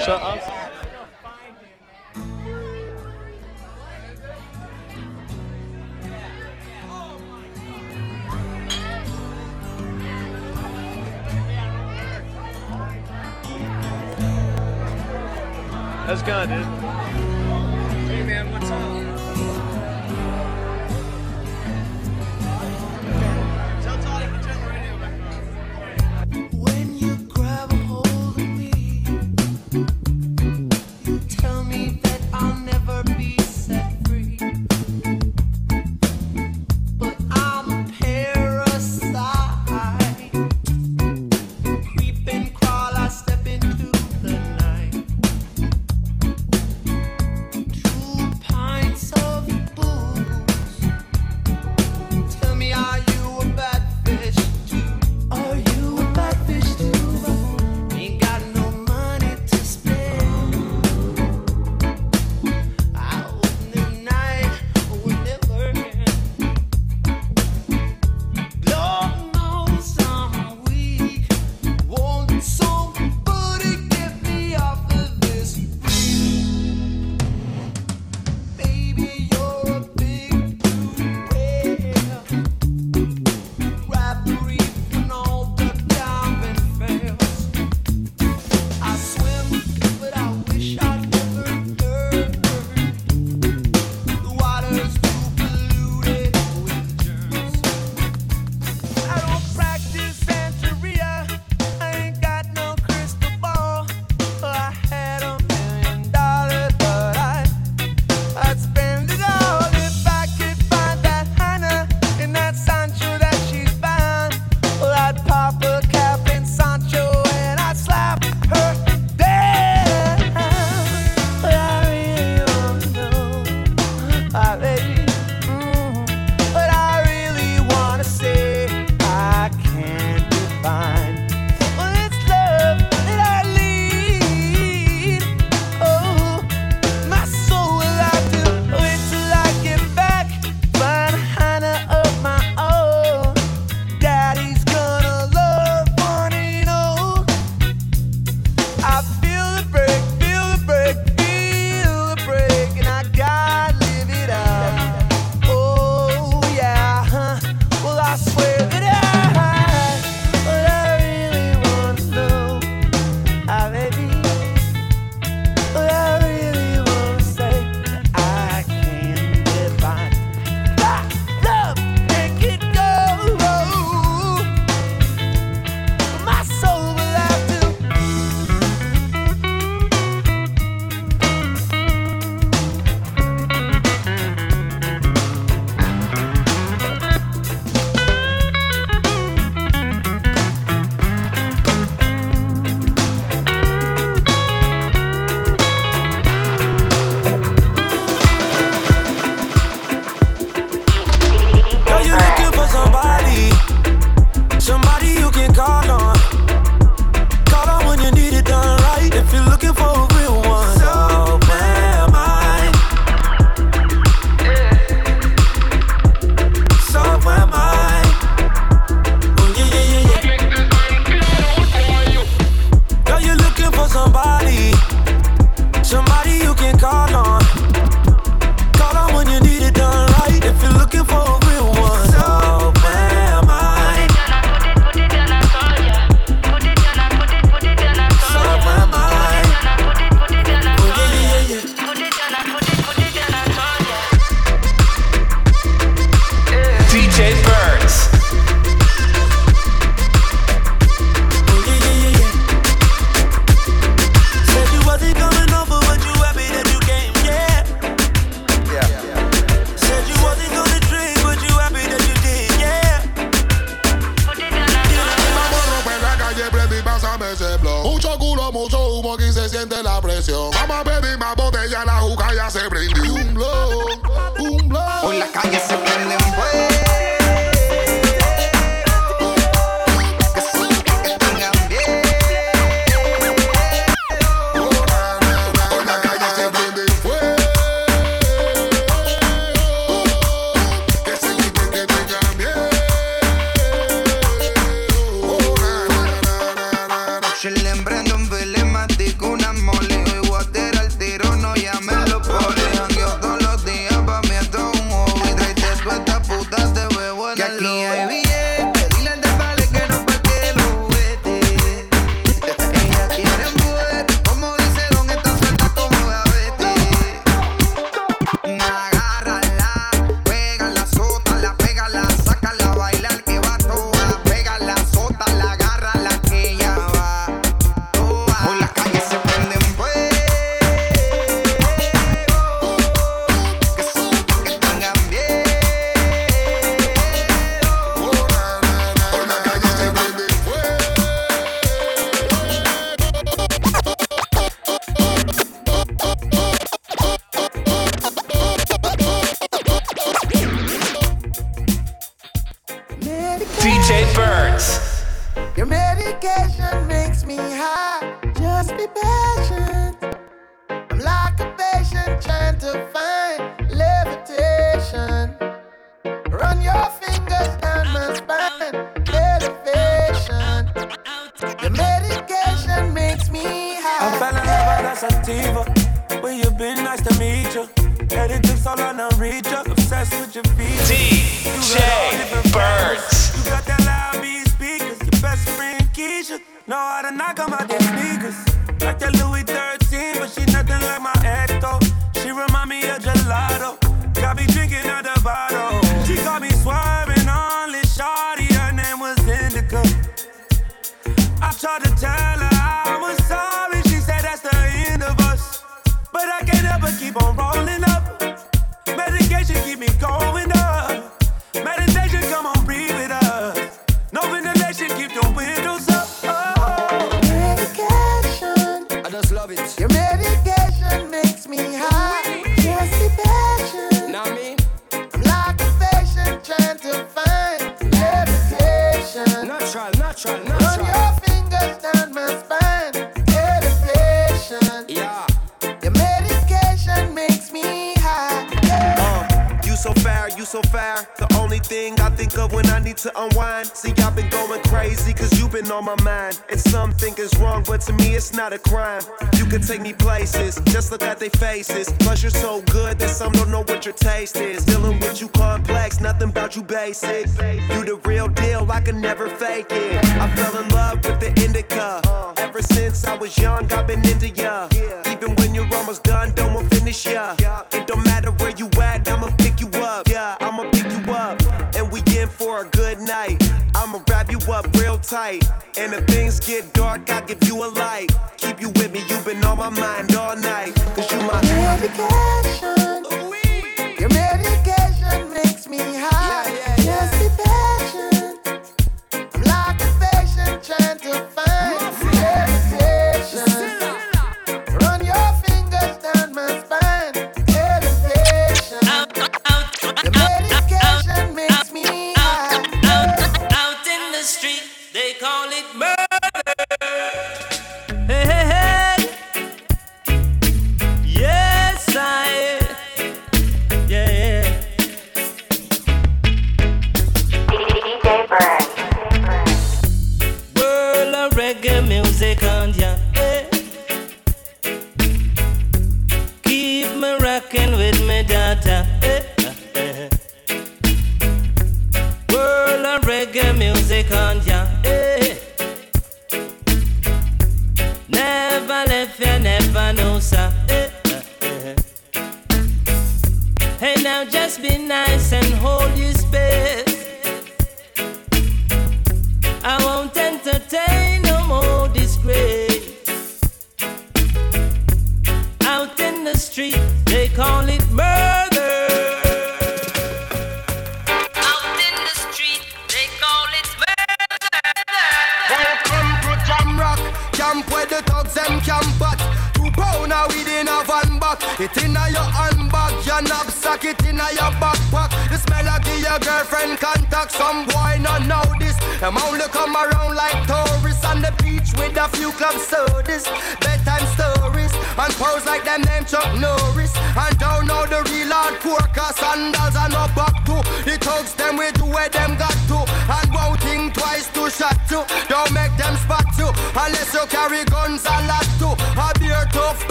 Shut up. It going, dude?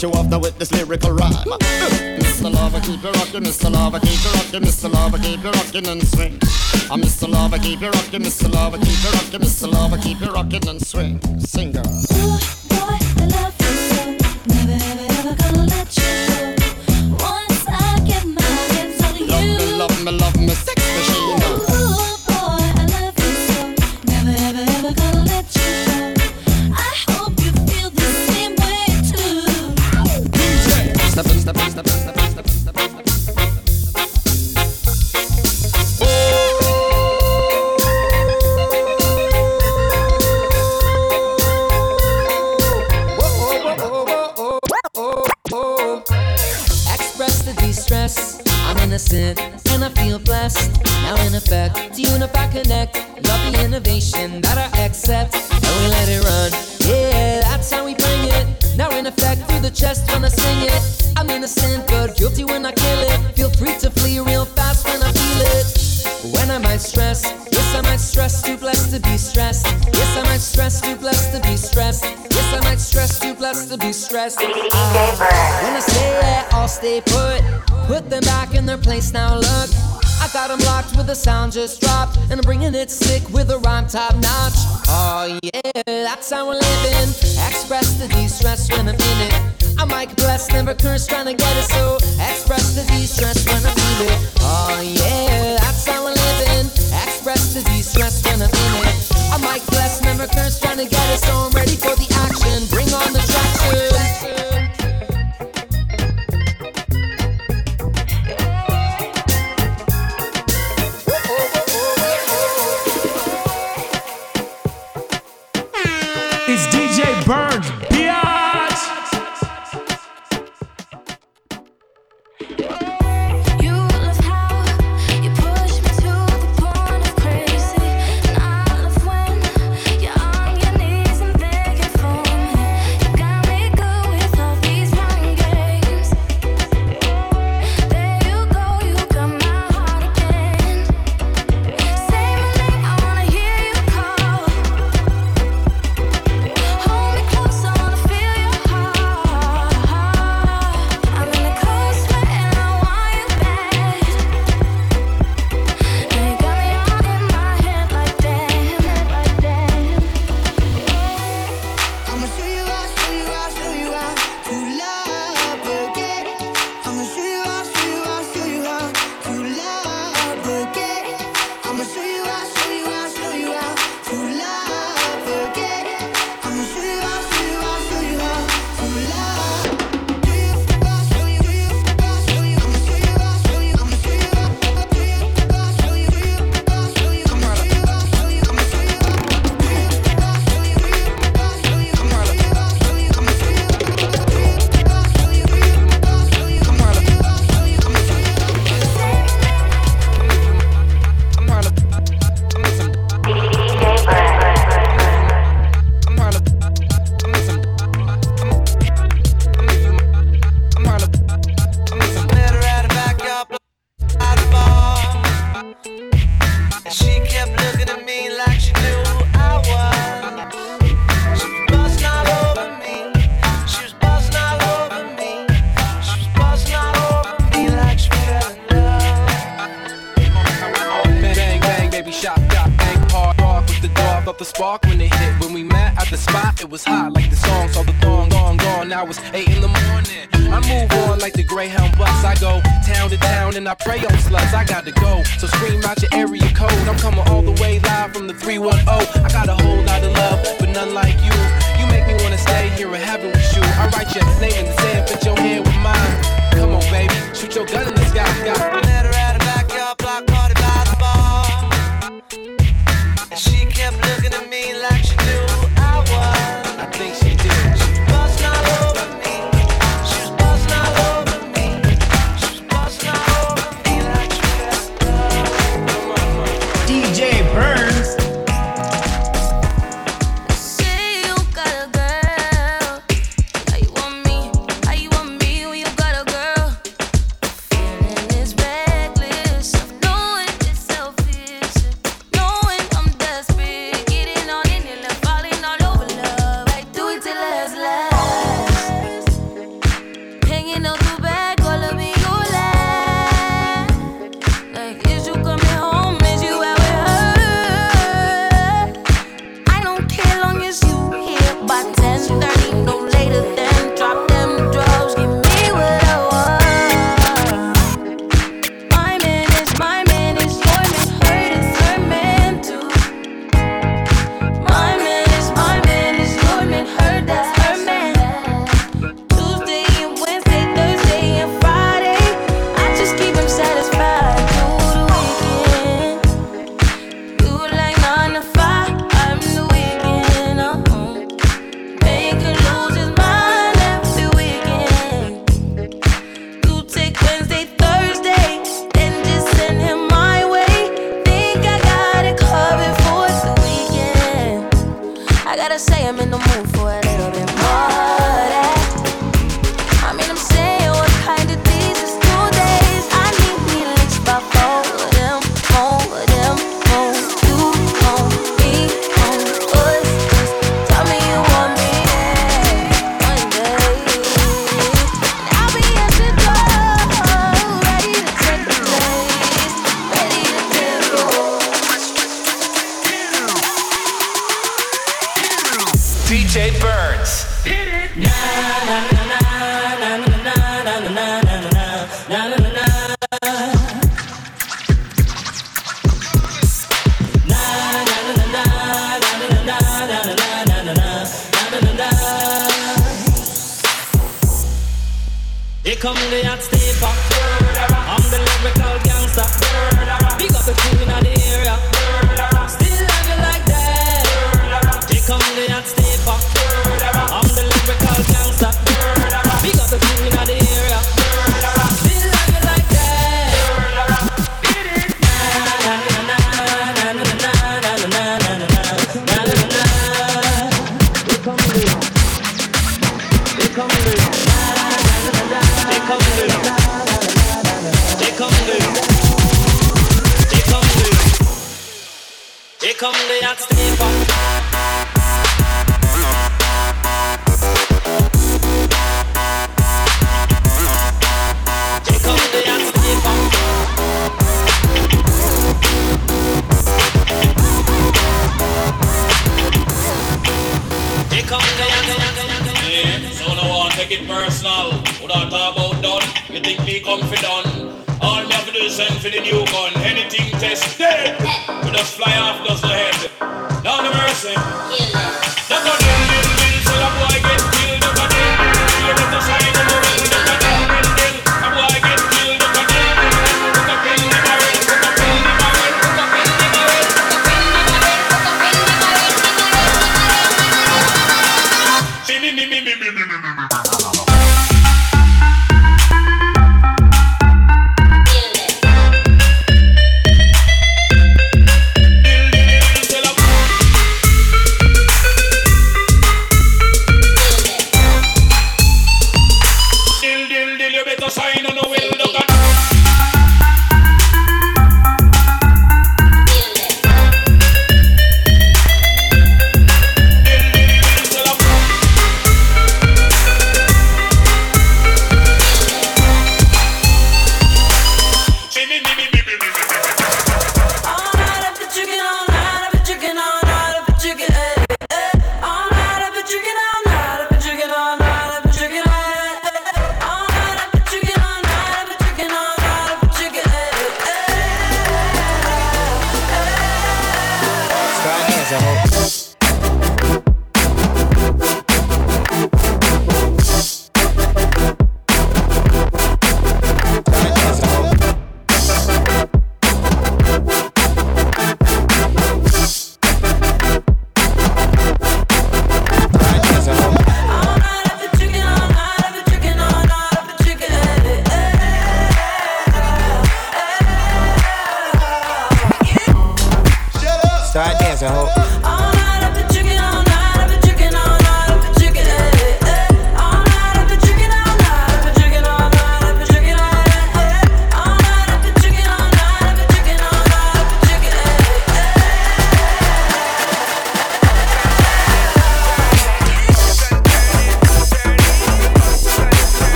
hit you off the with this lyrical rhyme. Mr. Lover, keep it rocking, Mr. Lover, keep it rocking, Mr. Lover, keep it rocking and swing. I'm Mr. Lover, keep it rocking, Mr. Lover.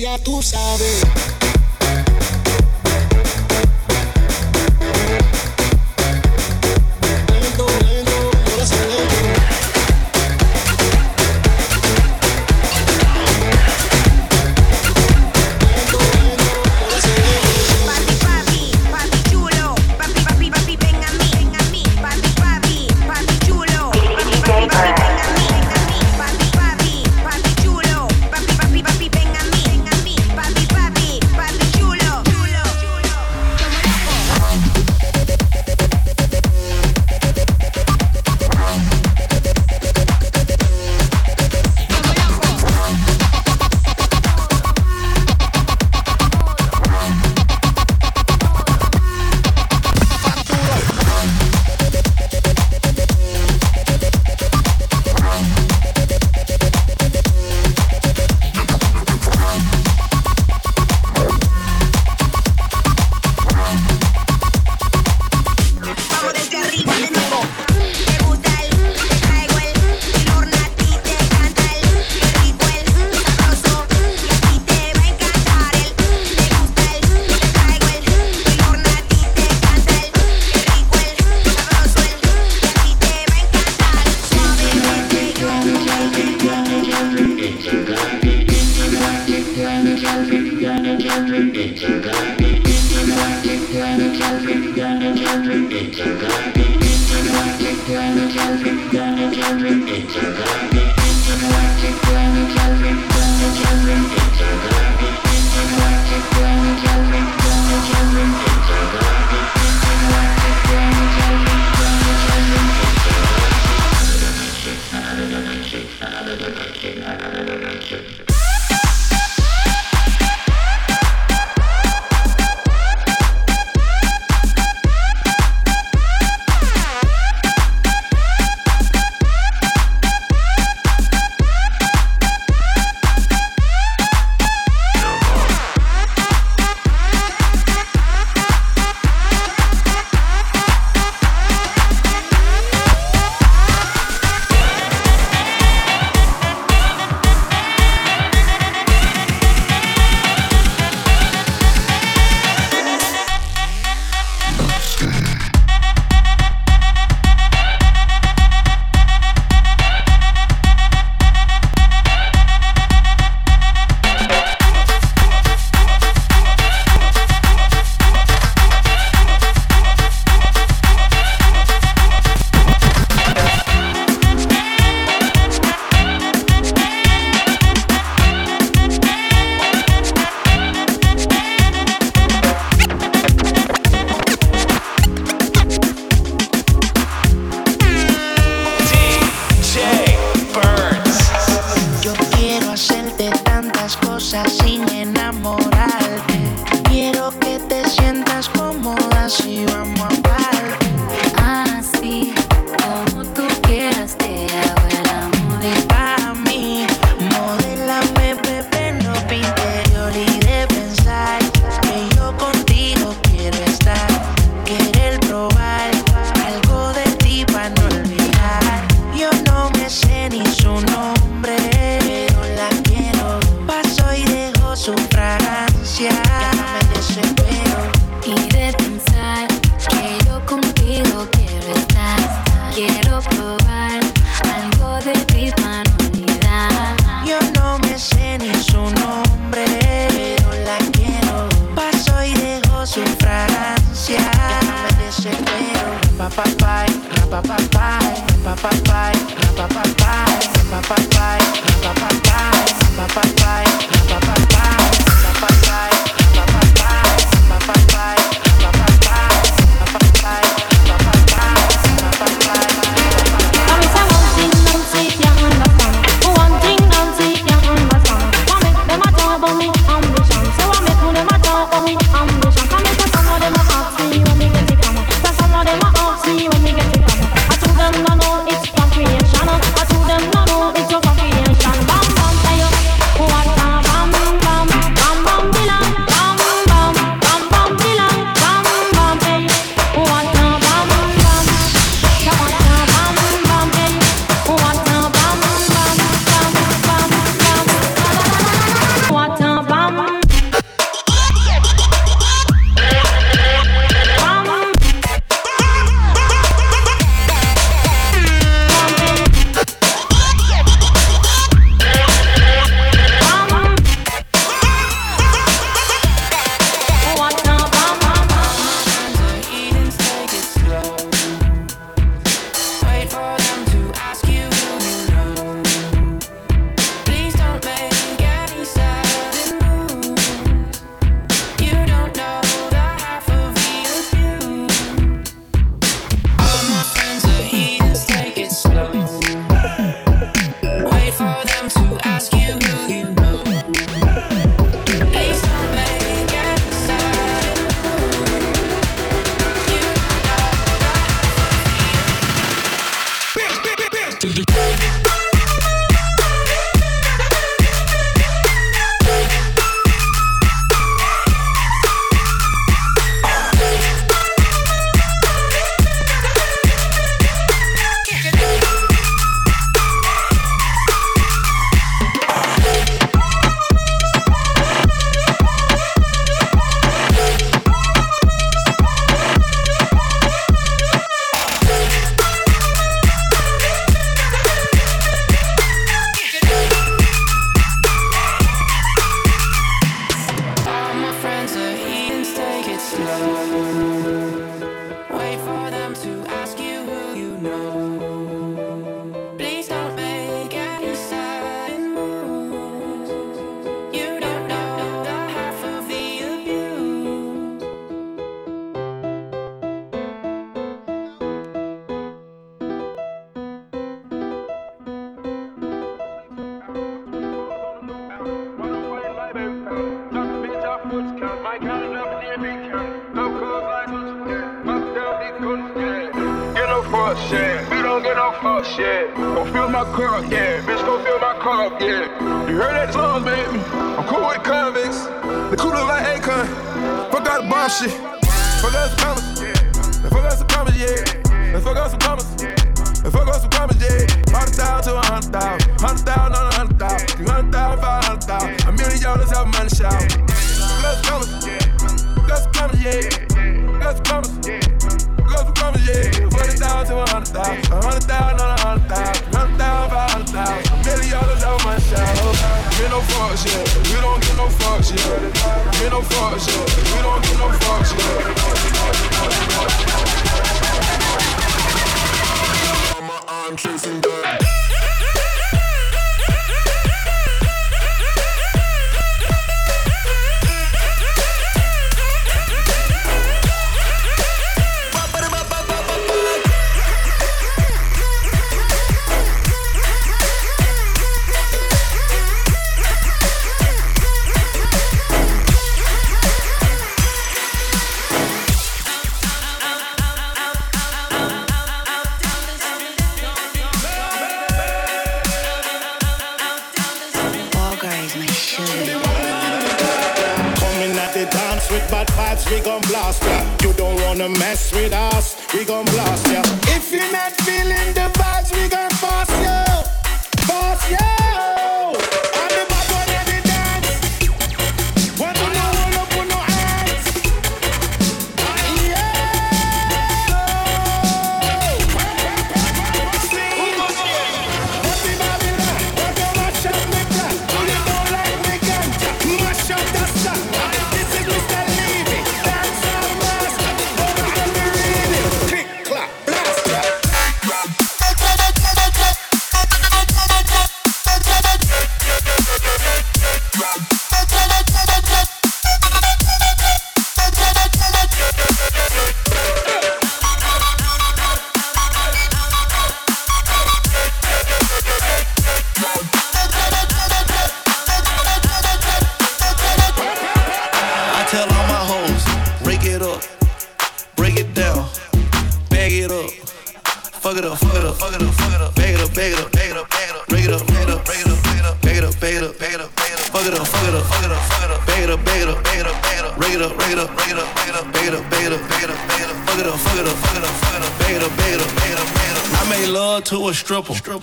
ya tú sabes.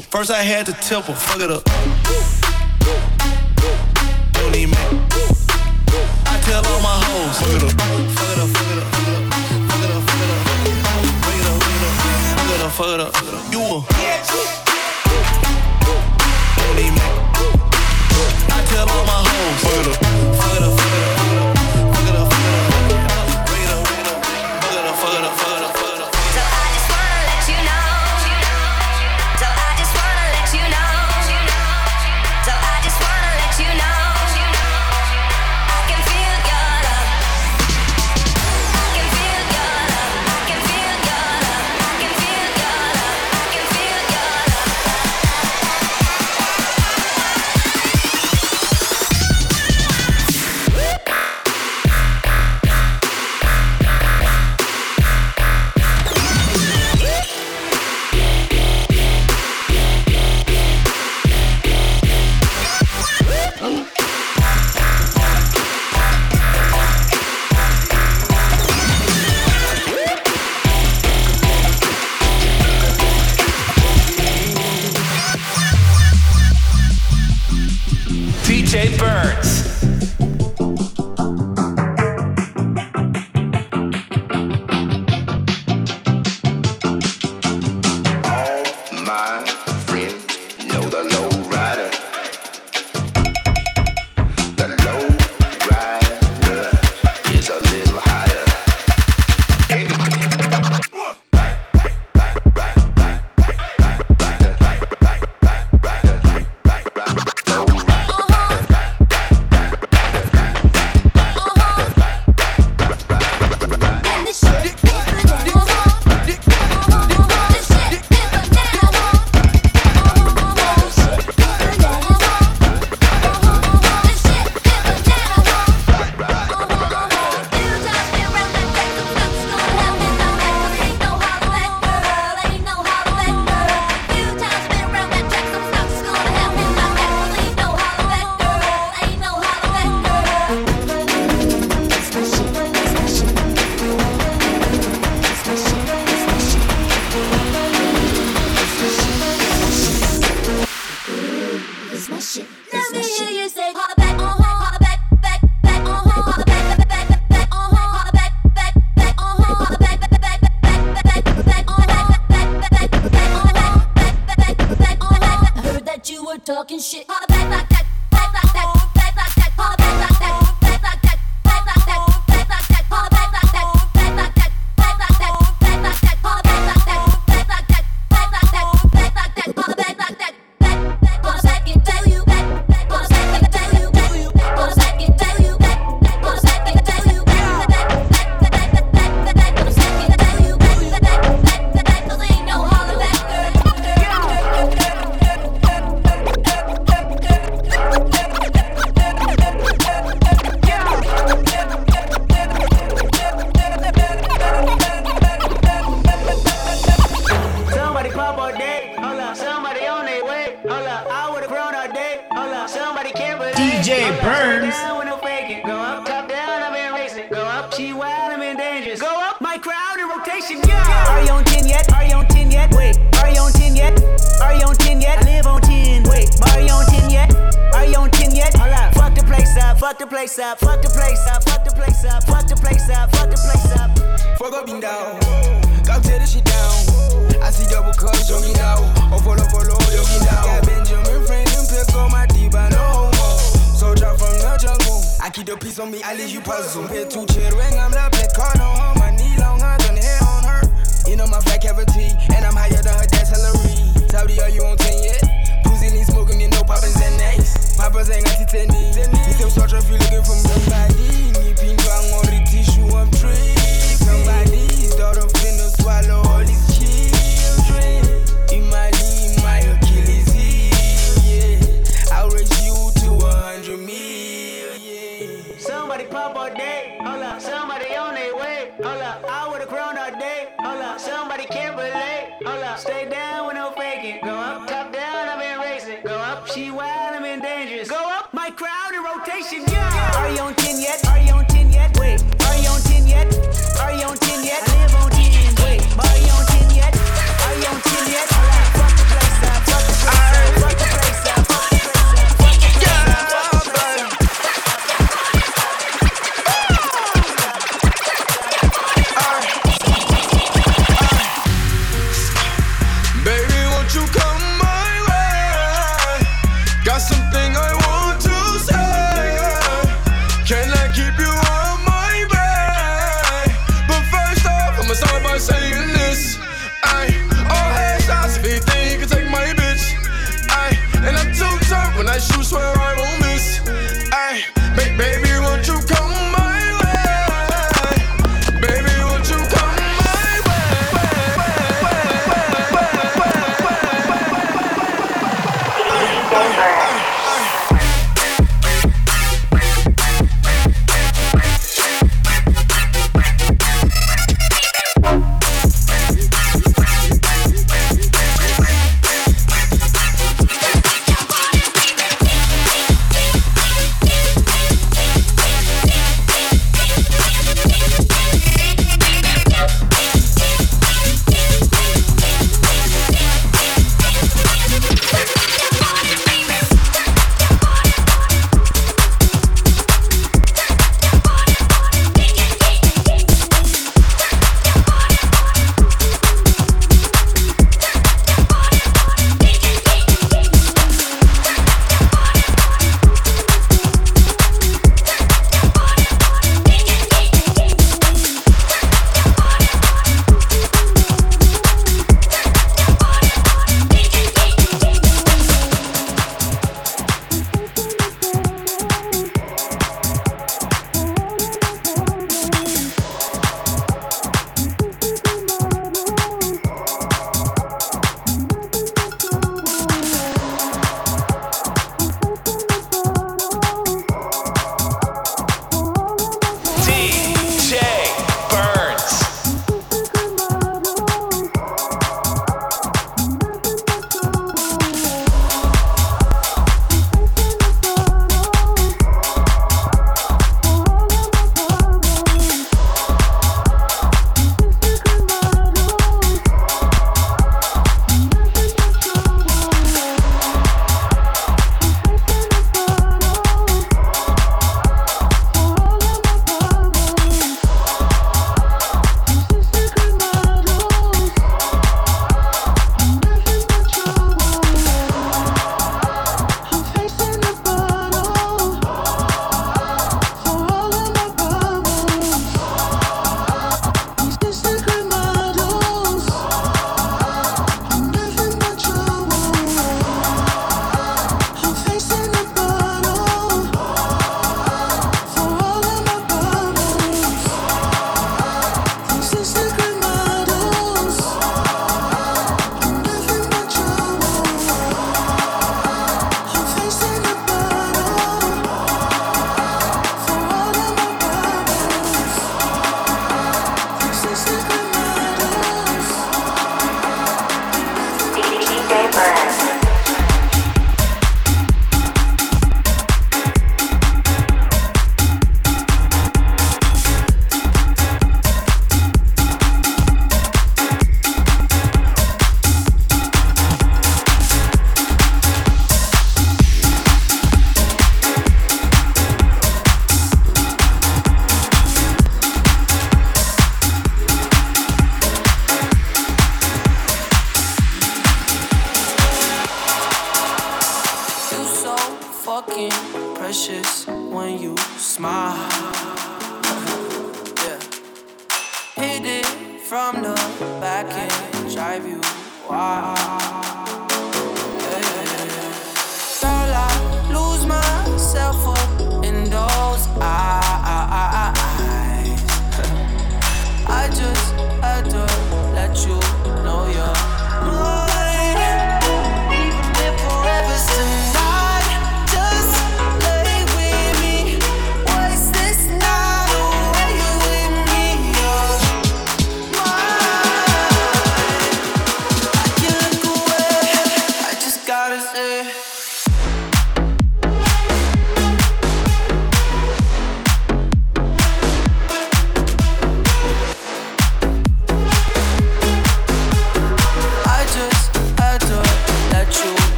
First I had to tip fuck it up.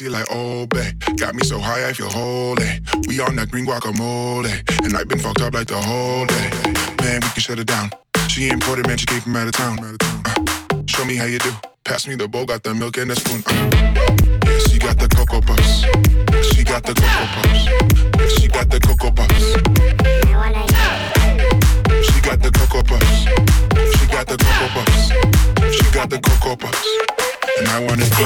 Spicy like Old Bay. Got me so high I feel holy. We on that green guacamole, and I've been fucked up like the whole day. Man, we can shut it down. She imported, man, she came from out of town. Uh, show me how you do. Pass me the bowl, got the milk and the spoon. Uh, yeah, she got the cocoa puffs. She got the cocoa puffs. She got the cocoa puffs. She got the cocoa puffs. She got the cocoa puffs. She got the cocoa puffs. And I wanna eat it.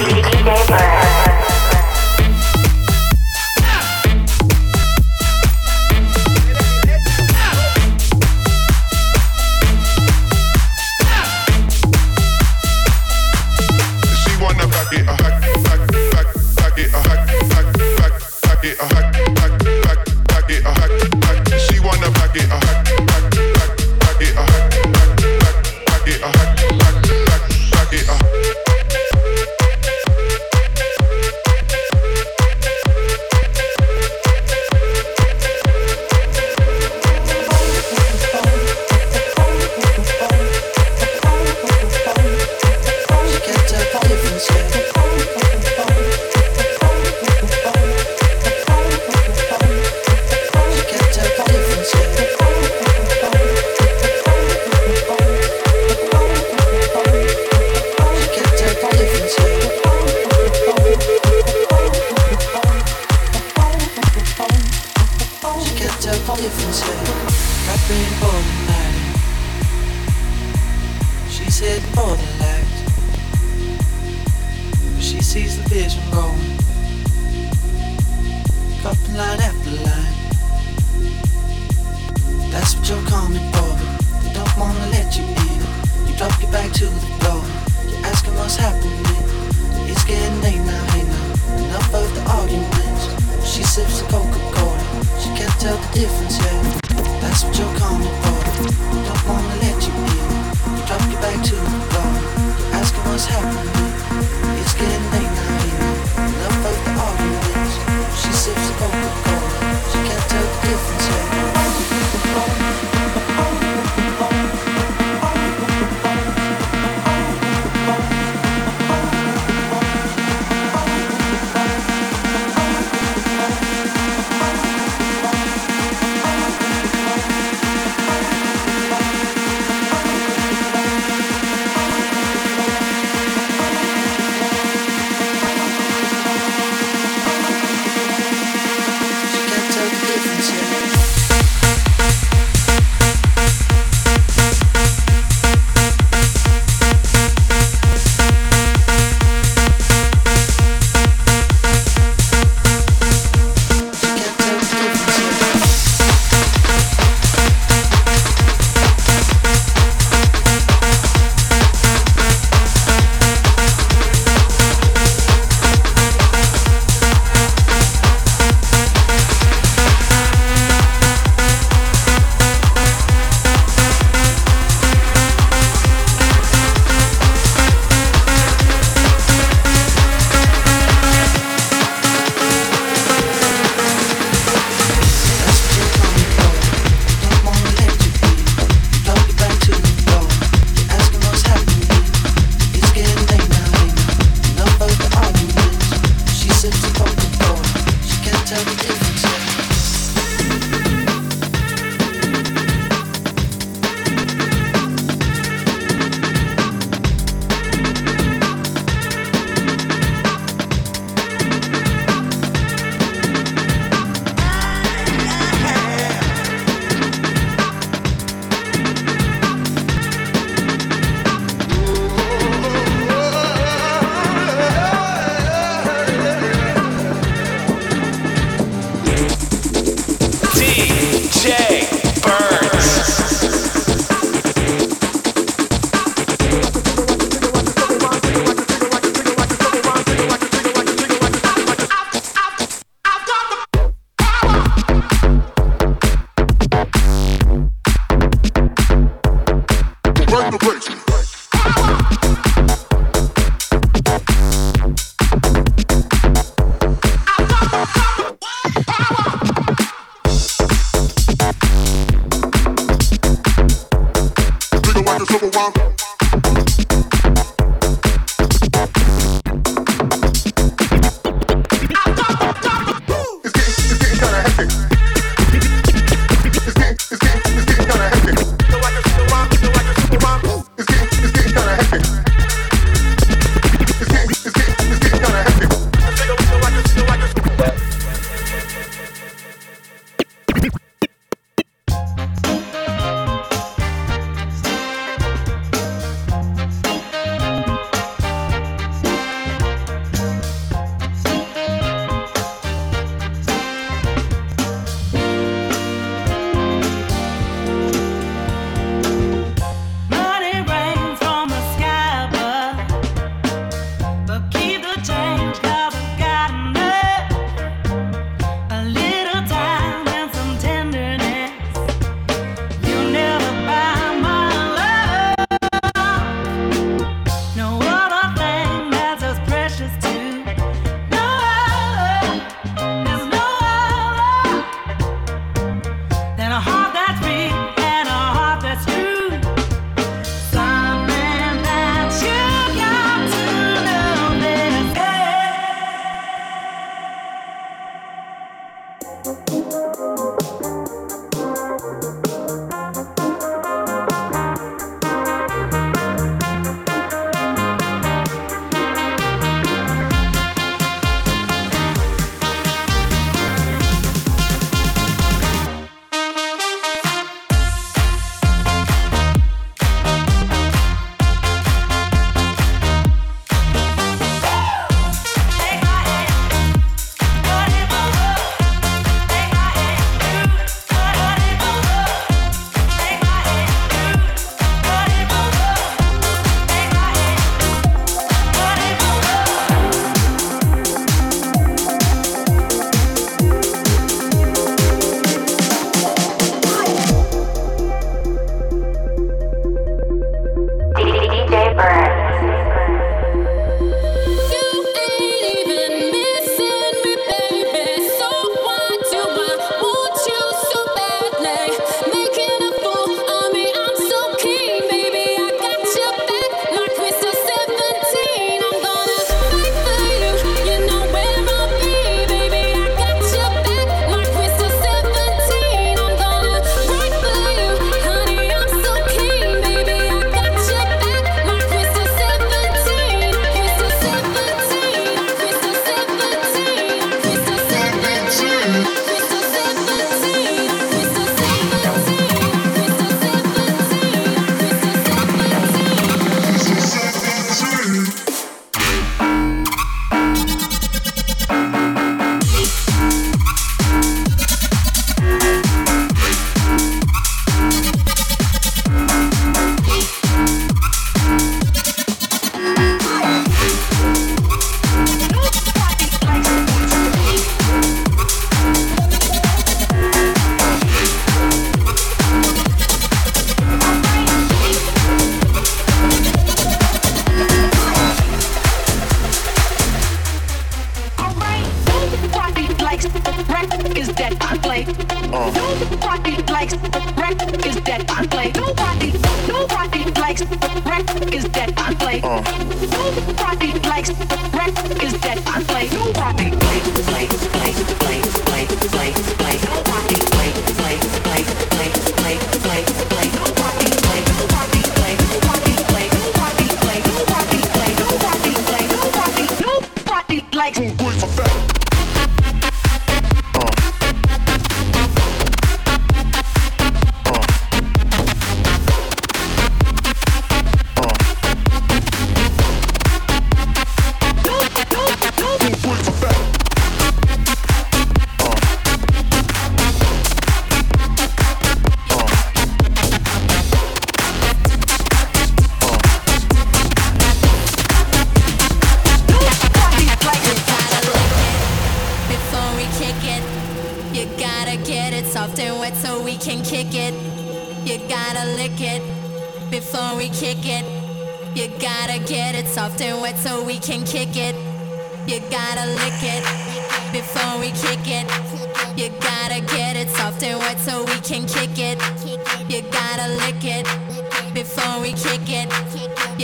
The place.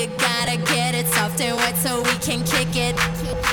You gotta get it soft and wet so we can kick it.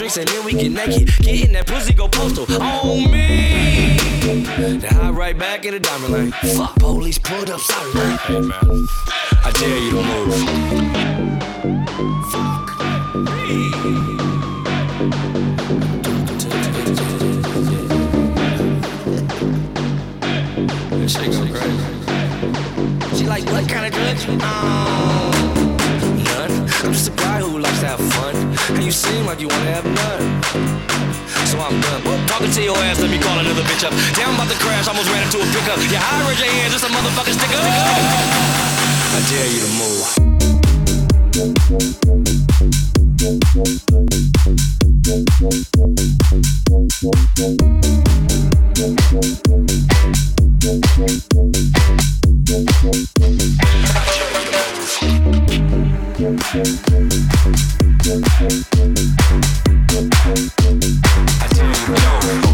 drinks and then we get naked. Getting that pussy go postal on me. Then hop right back in the diamond lane. Fuck police pulled up, sorry. Hey, man. I didn't.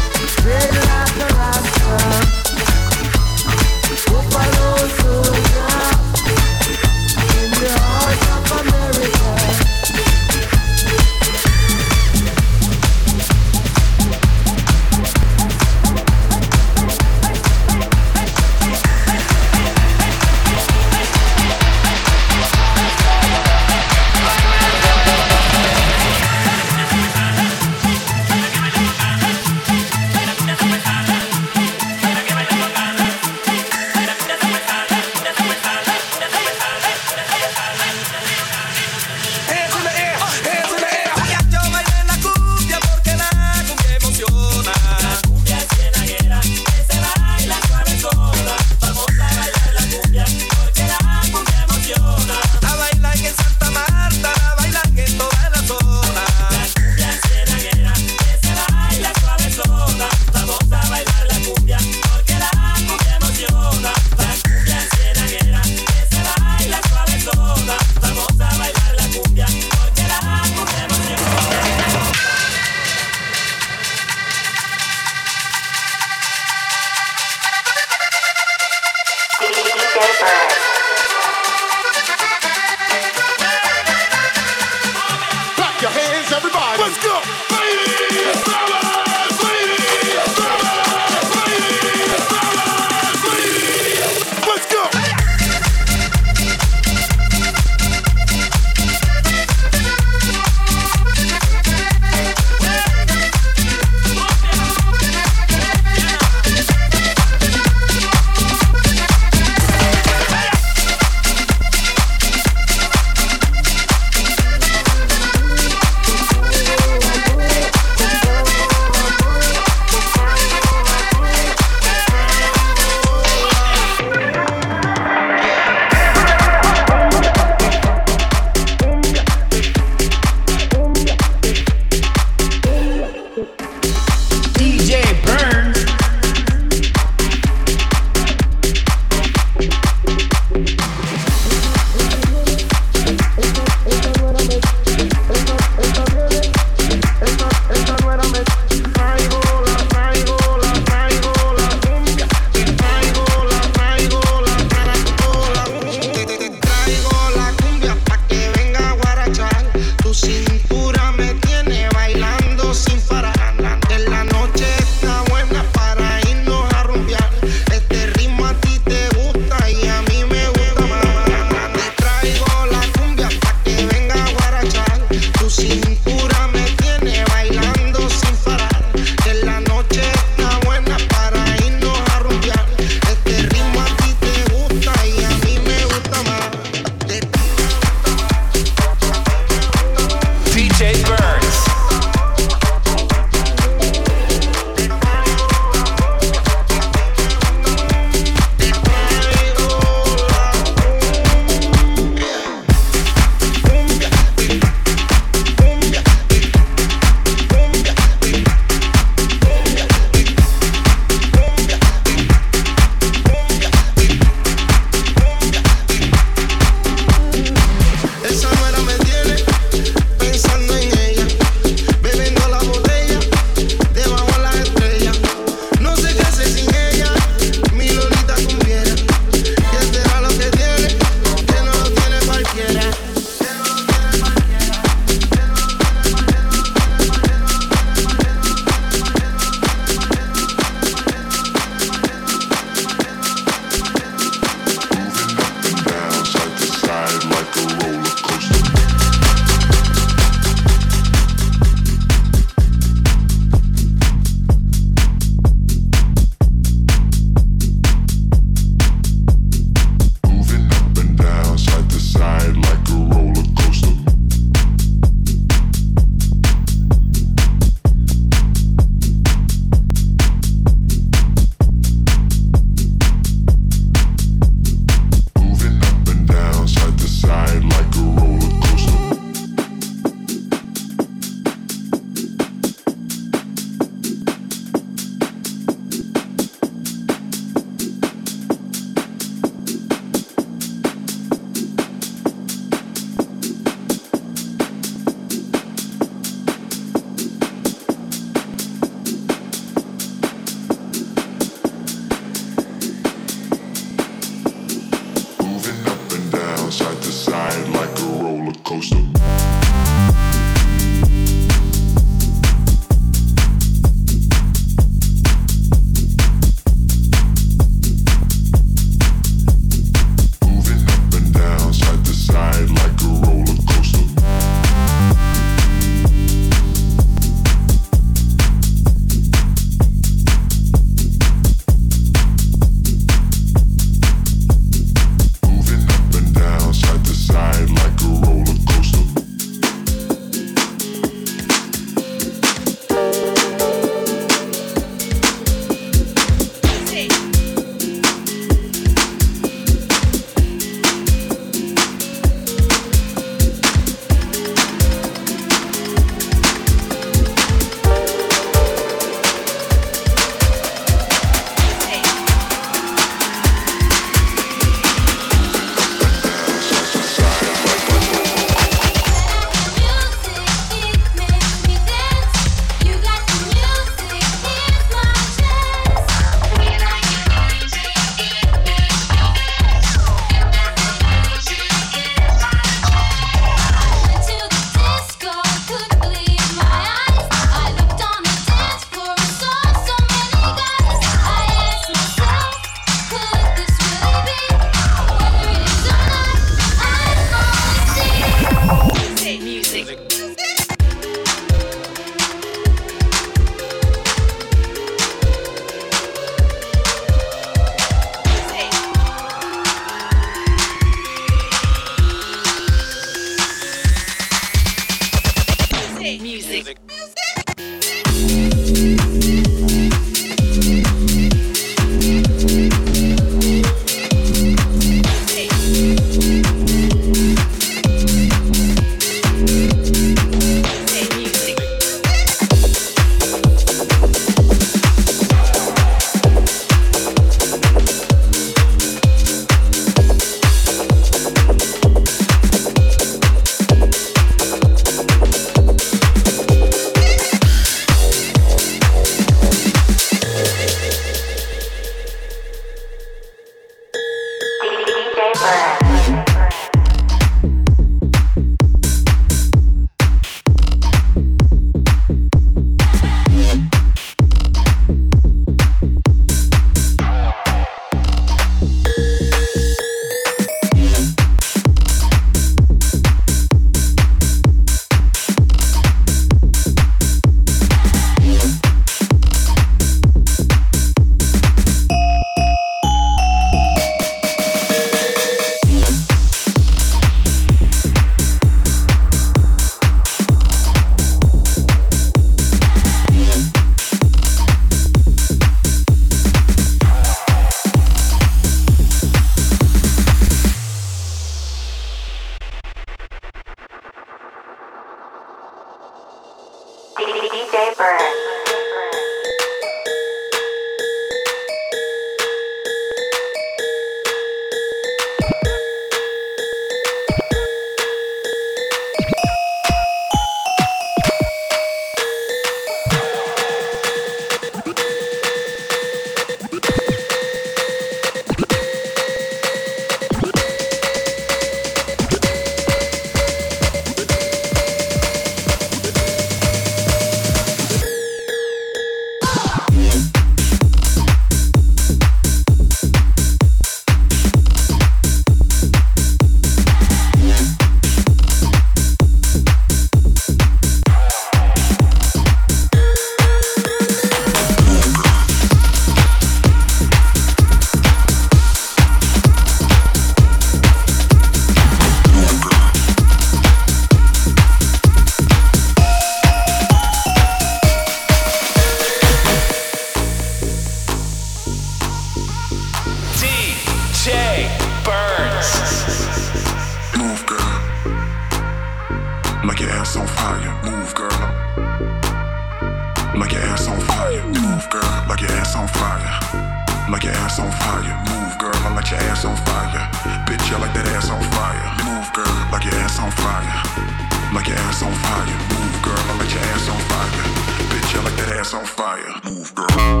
like your ass on fire. Move, girl, I like your ass on fire. Bitch, I like that ass on fire. Move, girl.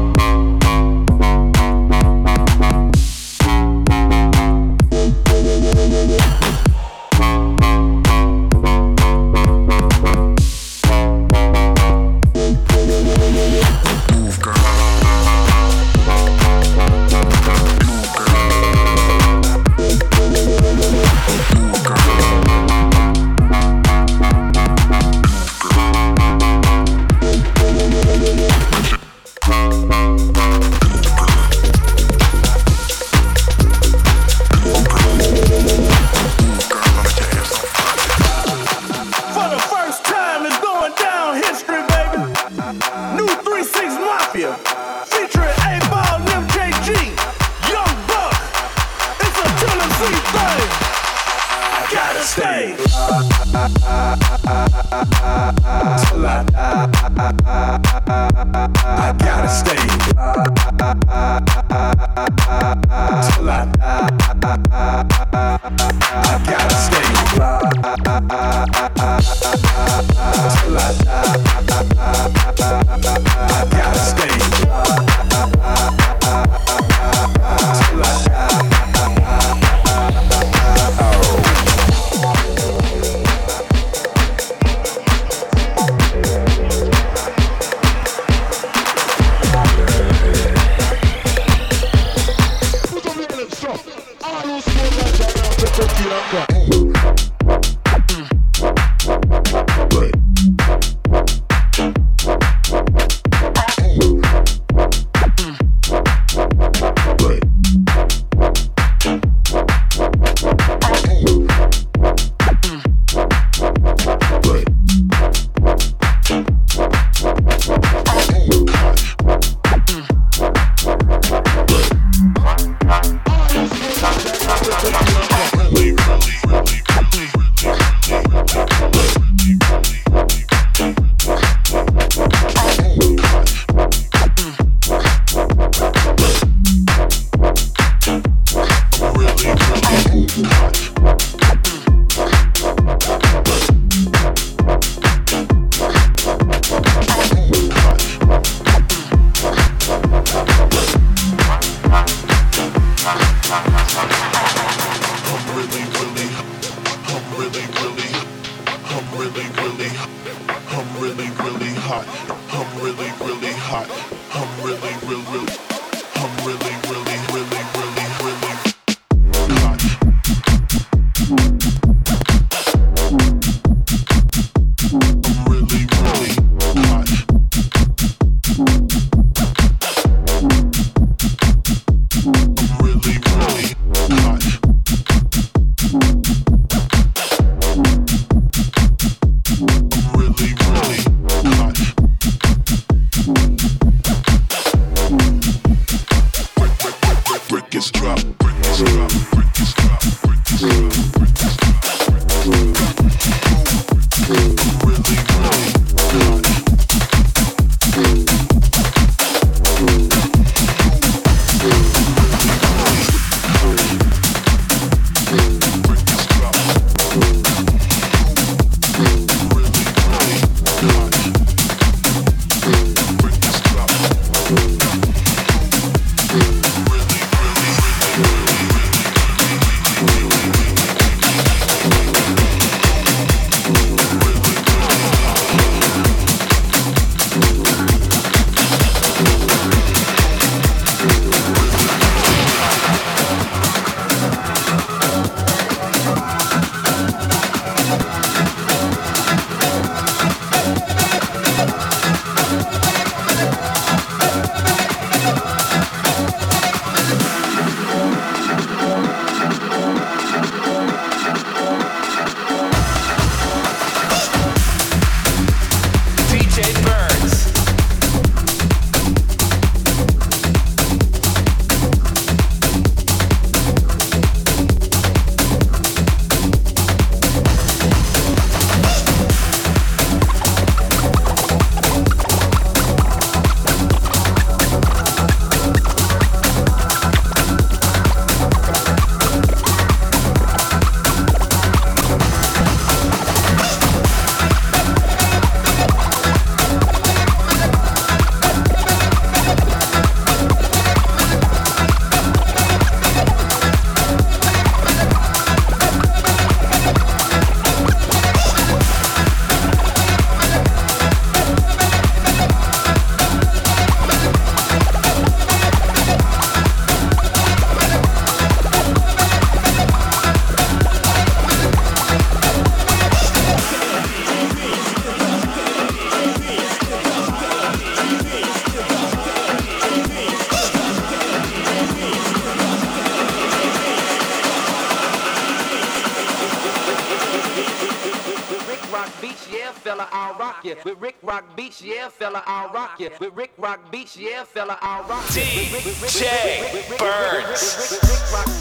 Rock Beach, yeah, fella, I'll rock you. With Rick Rock Beach, yeah, fella, I'll rock ya. DJ Burns.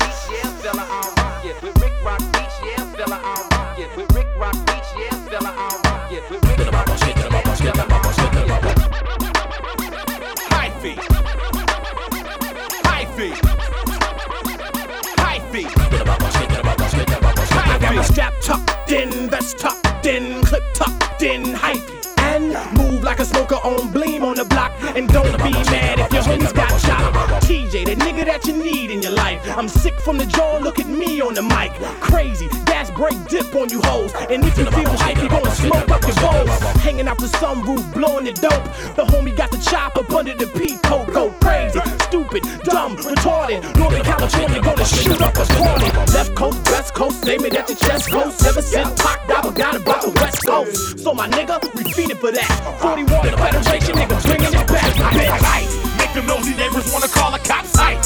from the jaw, look at me on the mic. Crazy, gas break dip on you hoes. And if you feel hype, you gonna smoke up your bowls. Hanging out the sunroof, blowing the dope. The homie got the chop up under the peacoat. Go crazy, stupid, dumb, retarded. Northern California gonna shoot up a party. Left coast, west coast, they it, at the chest coast. Never since Pac, double got about the west coast. So my nigga, we feed it for that. 41 the Federation, nigga, bringing it back. Bitch, make them nosy neighbors wanna call the cops. Tight,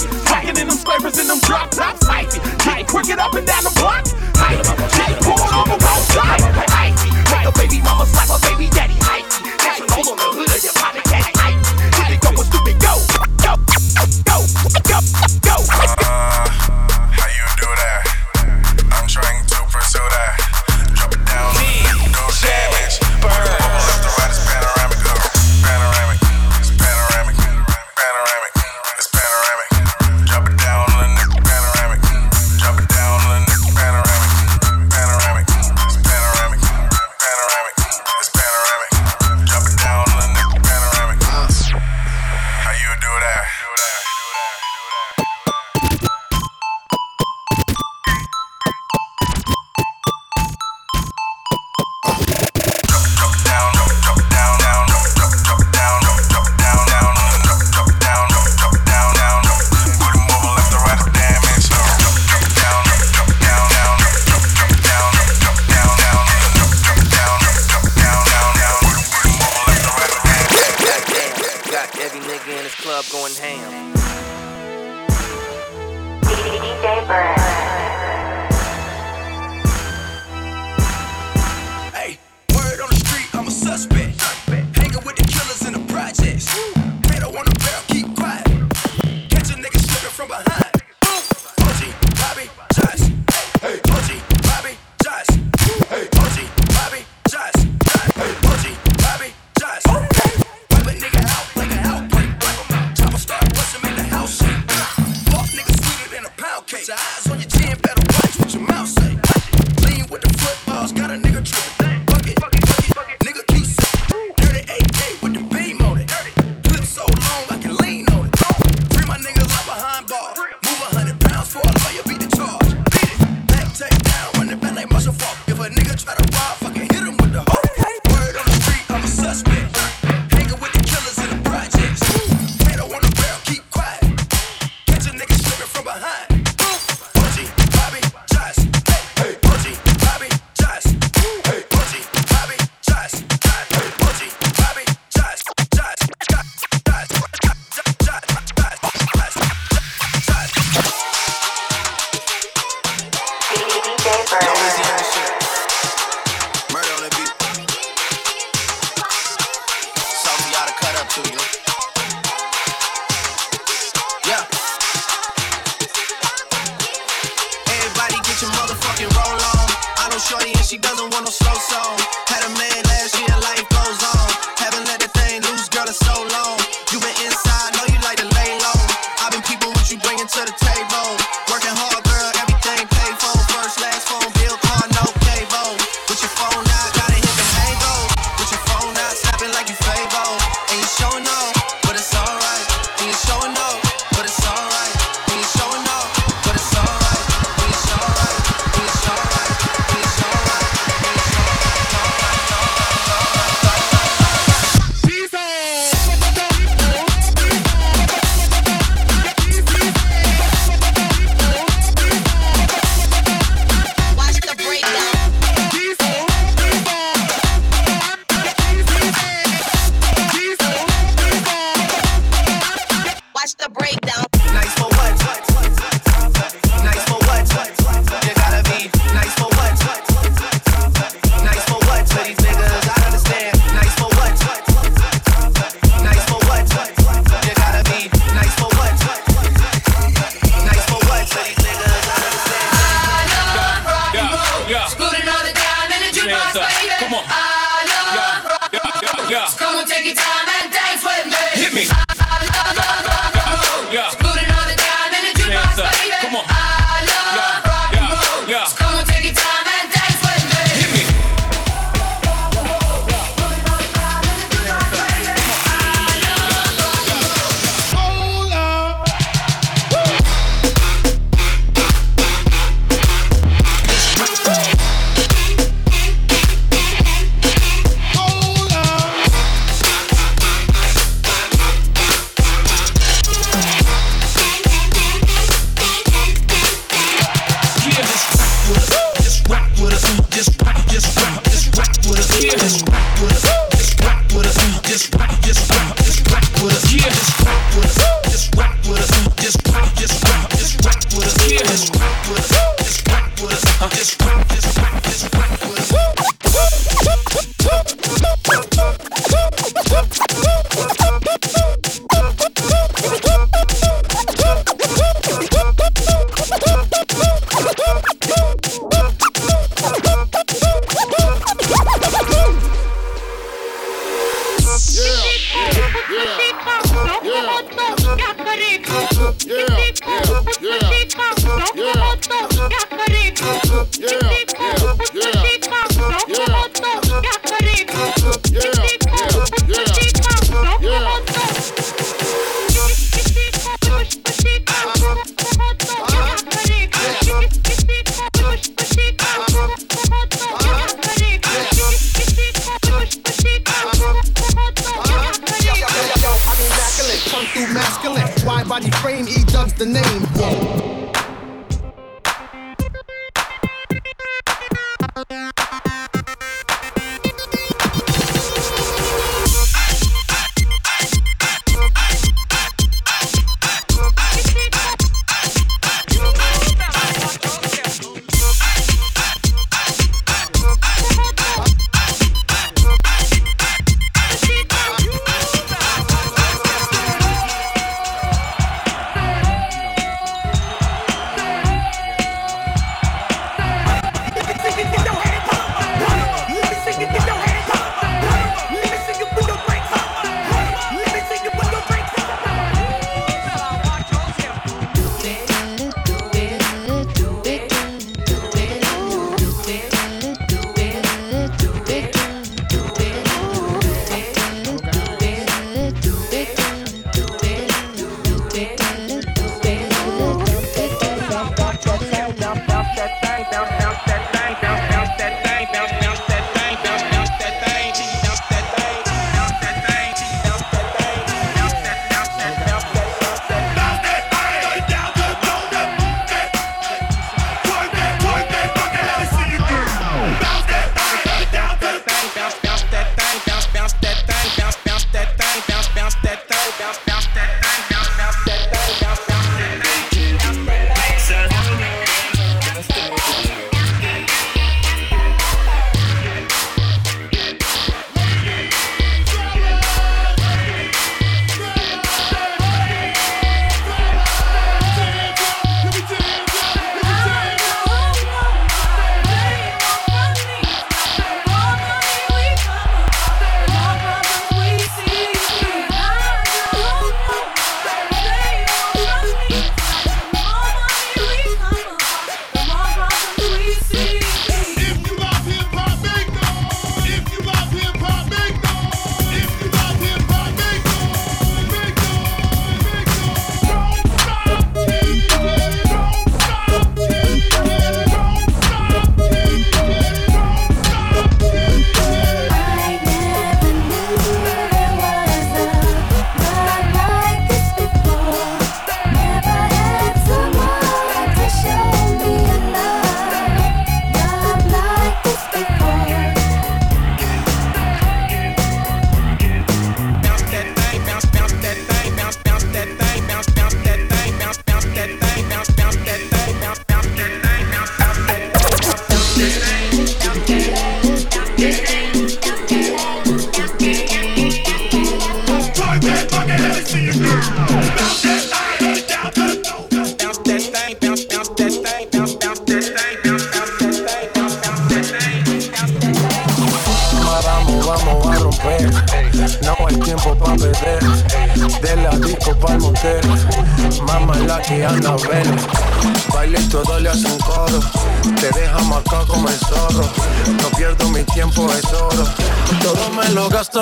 in them scrapers in them drop top get up and down the block.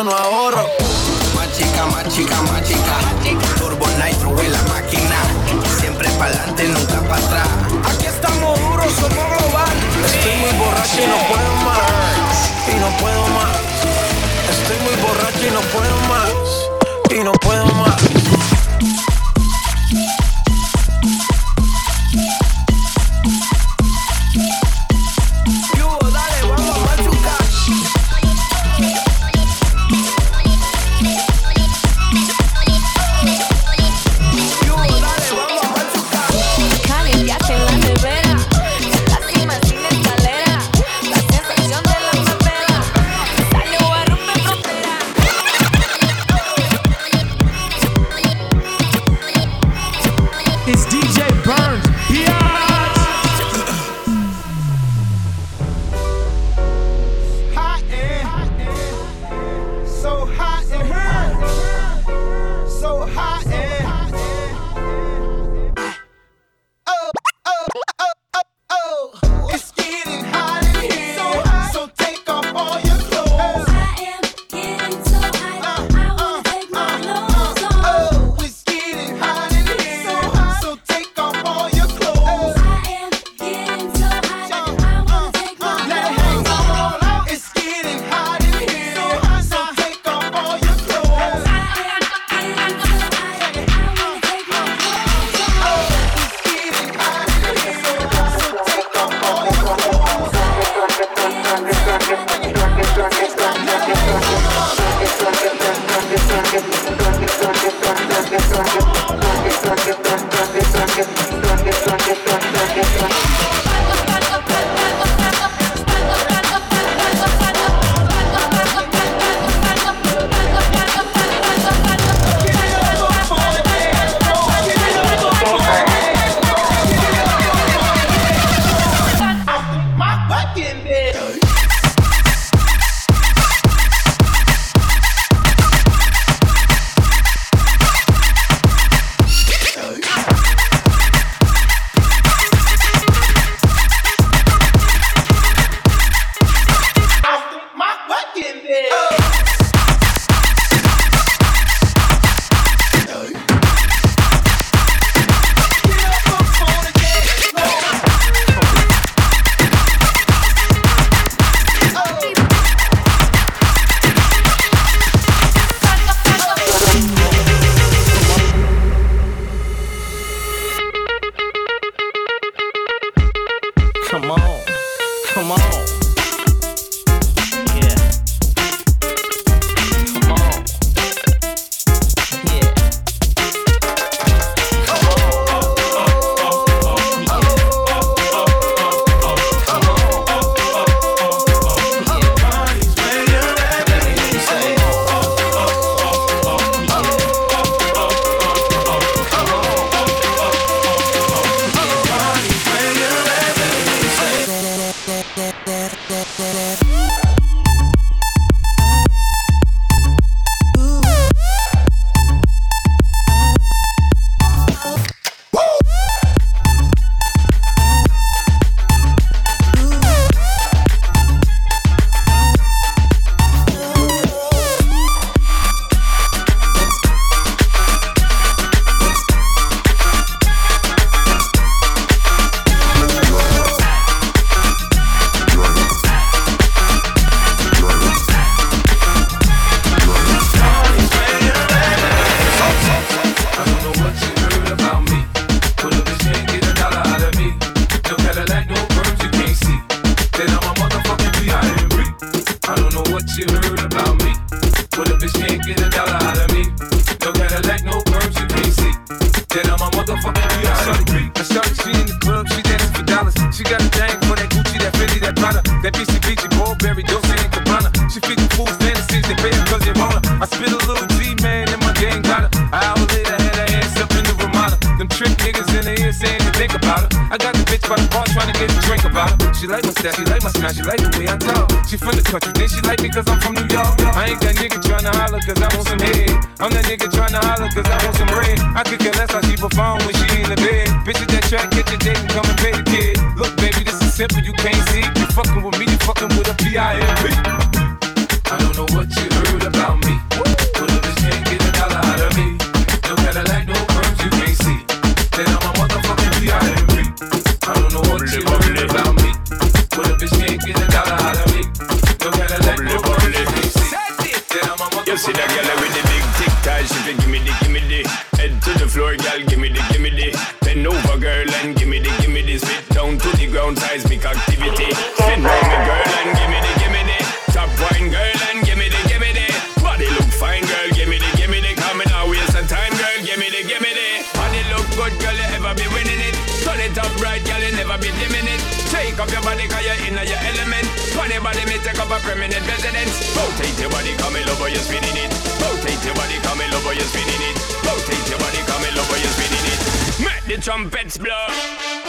no ahorro. Más chica, más chica, más chica. Turbo Nitro, huela I ain't that nigga tryna holler cause I want some head. I'm that nigga tryna holler cause I want some bread. I could care less how she perform when she in the bed. Bitches that track, get your date and come and pay the kid. Look, baby, this is simple, you can't see. You fucking with me, you fucking with a PIMP. I don't know what you heard about me. What if this can't get up your body cause you're in your element. Funny body may take up a permanent residence. Rotate your body come in over you're spinning it. Rotate your body come in over you're spinning it. Rotate your body come in over you're spinning it. Make the trumpets blow.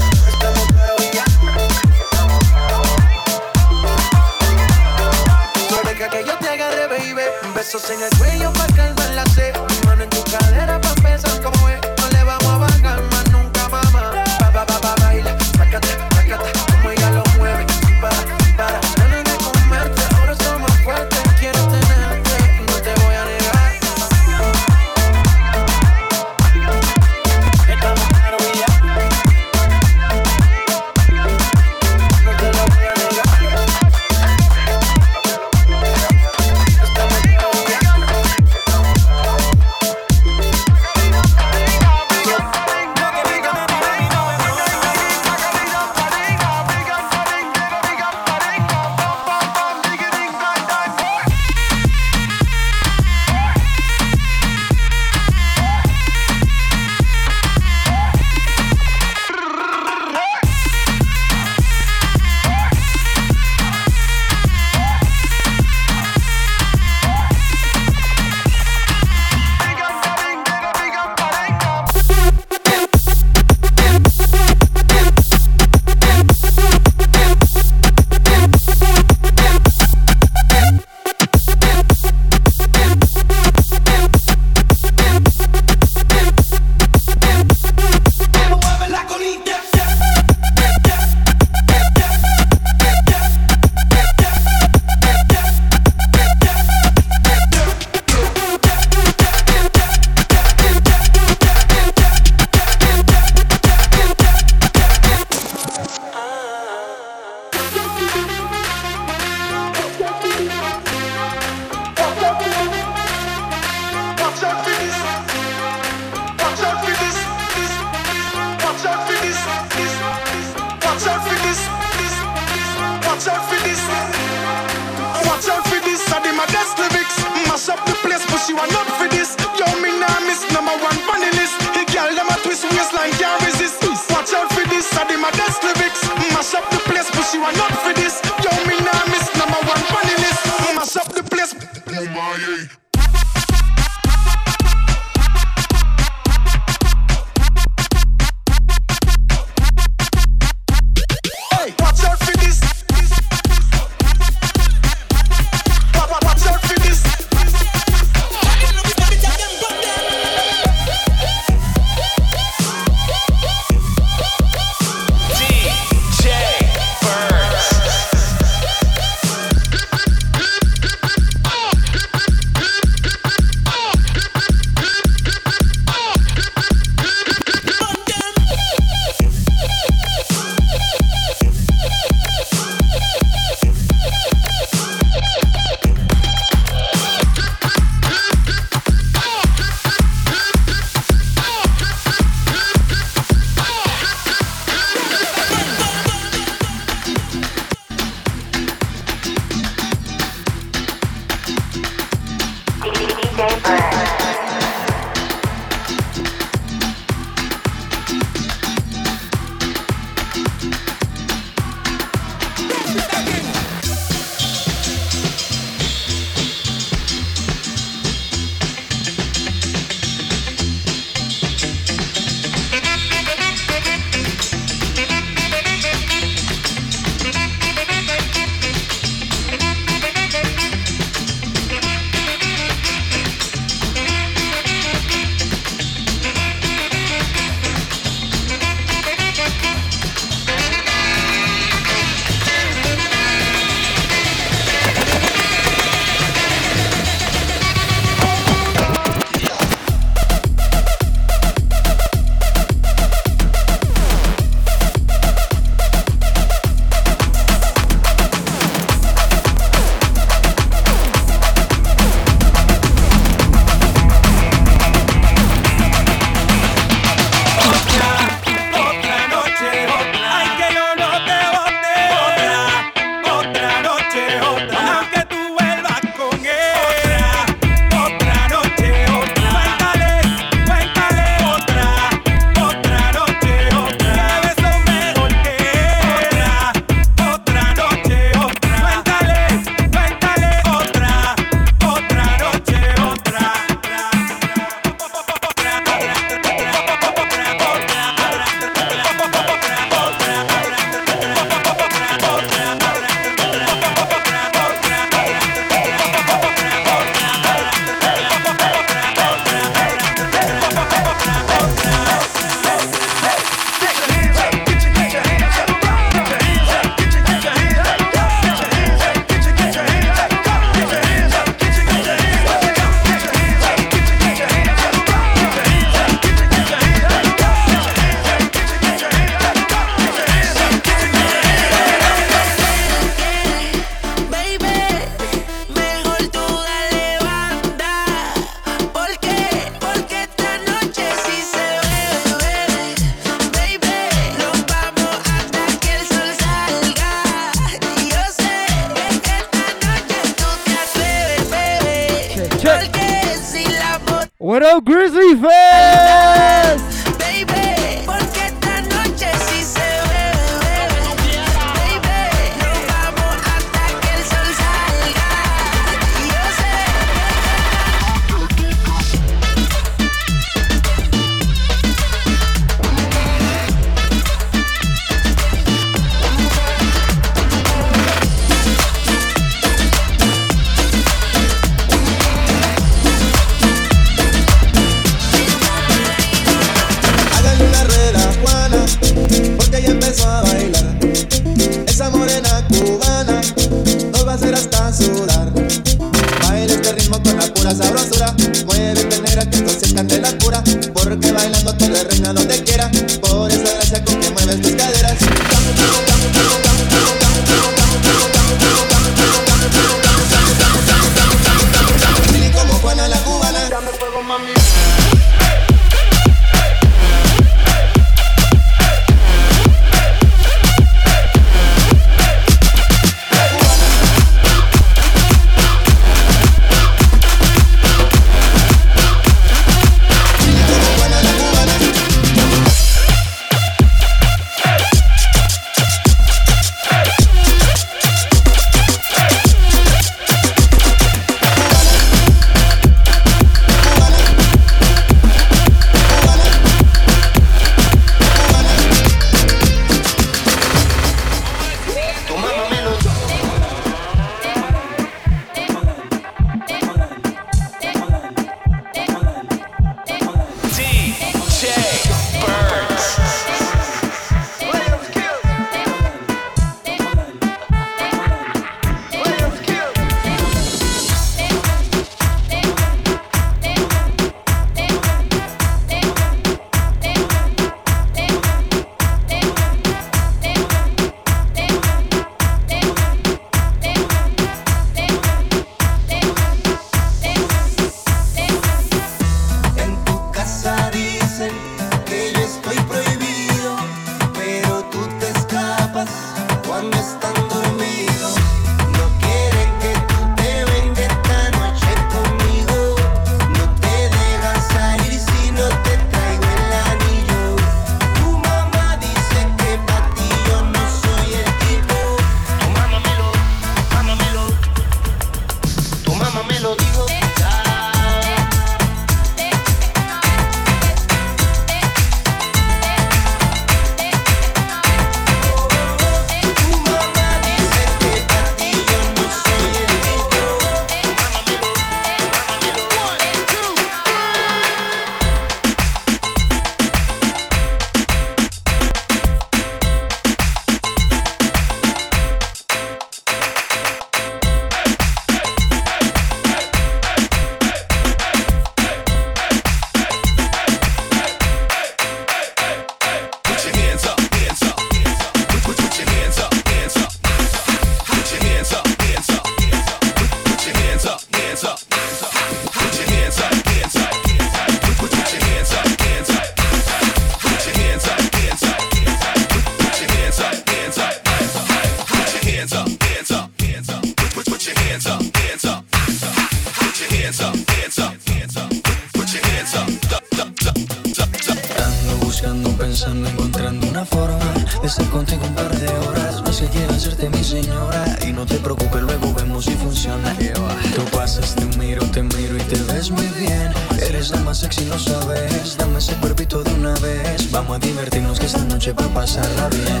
miro, te miro y te ves muy bien. Eres la más sexy, lo sabes. Dame ese cuerpito de una vez. Vamos a divertirnos que esta noche va a pasarla bien.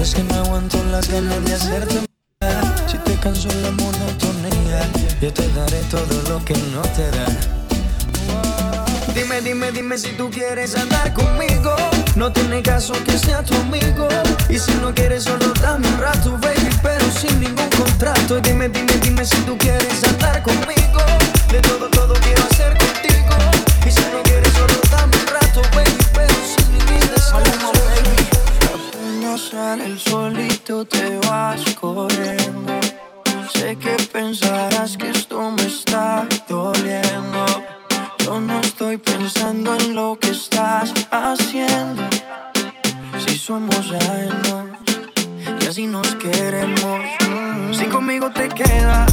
Es que no aguanto las ganas de hacerte Si te canso la monotonía, yo te daré todo lo que no te da. Dime, dime, dime si tú quieres andar conmigo. No tiene caso que sea tu amigo. Y si no quieres, solo dame un rato, baby, pero sin ningún contrato. Y dime, dime, dime si tú quieres andar conmigo. Todo, todo quiero hacer contigo. Y si no quieres solo, dame un rato. Bueno, puedo ser mi vida. Salgo, salgo, salgo. La penosa en el solito te vas corriendo. Sé que pensarás que esto me está doliendo. Yo no estoy pensando en lo que estás haciendo. Si somos reynos y así nos queremos. Si conmigo te quedas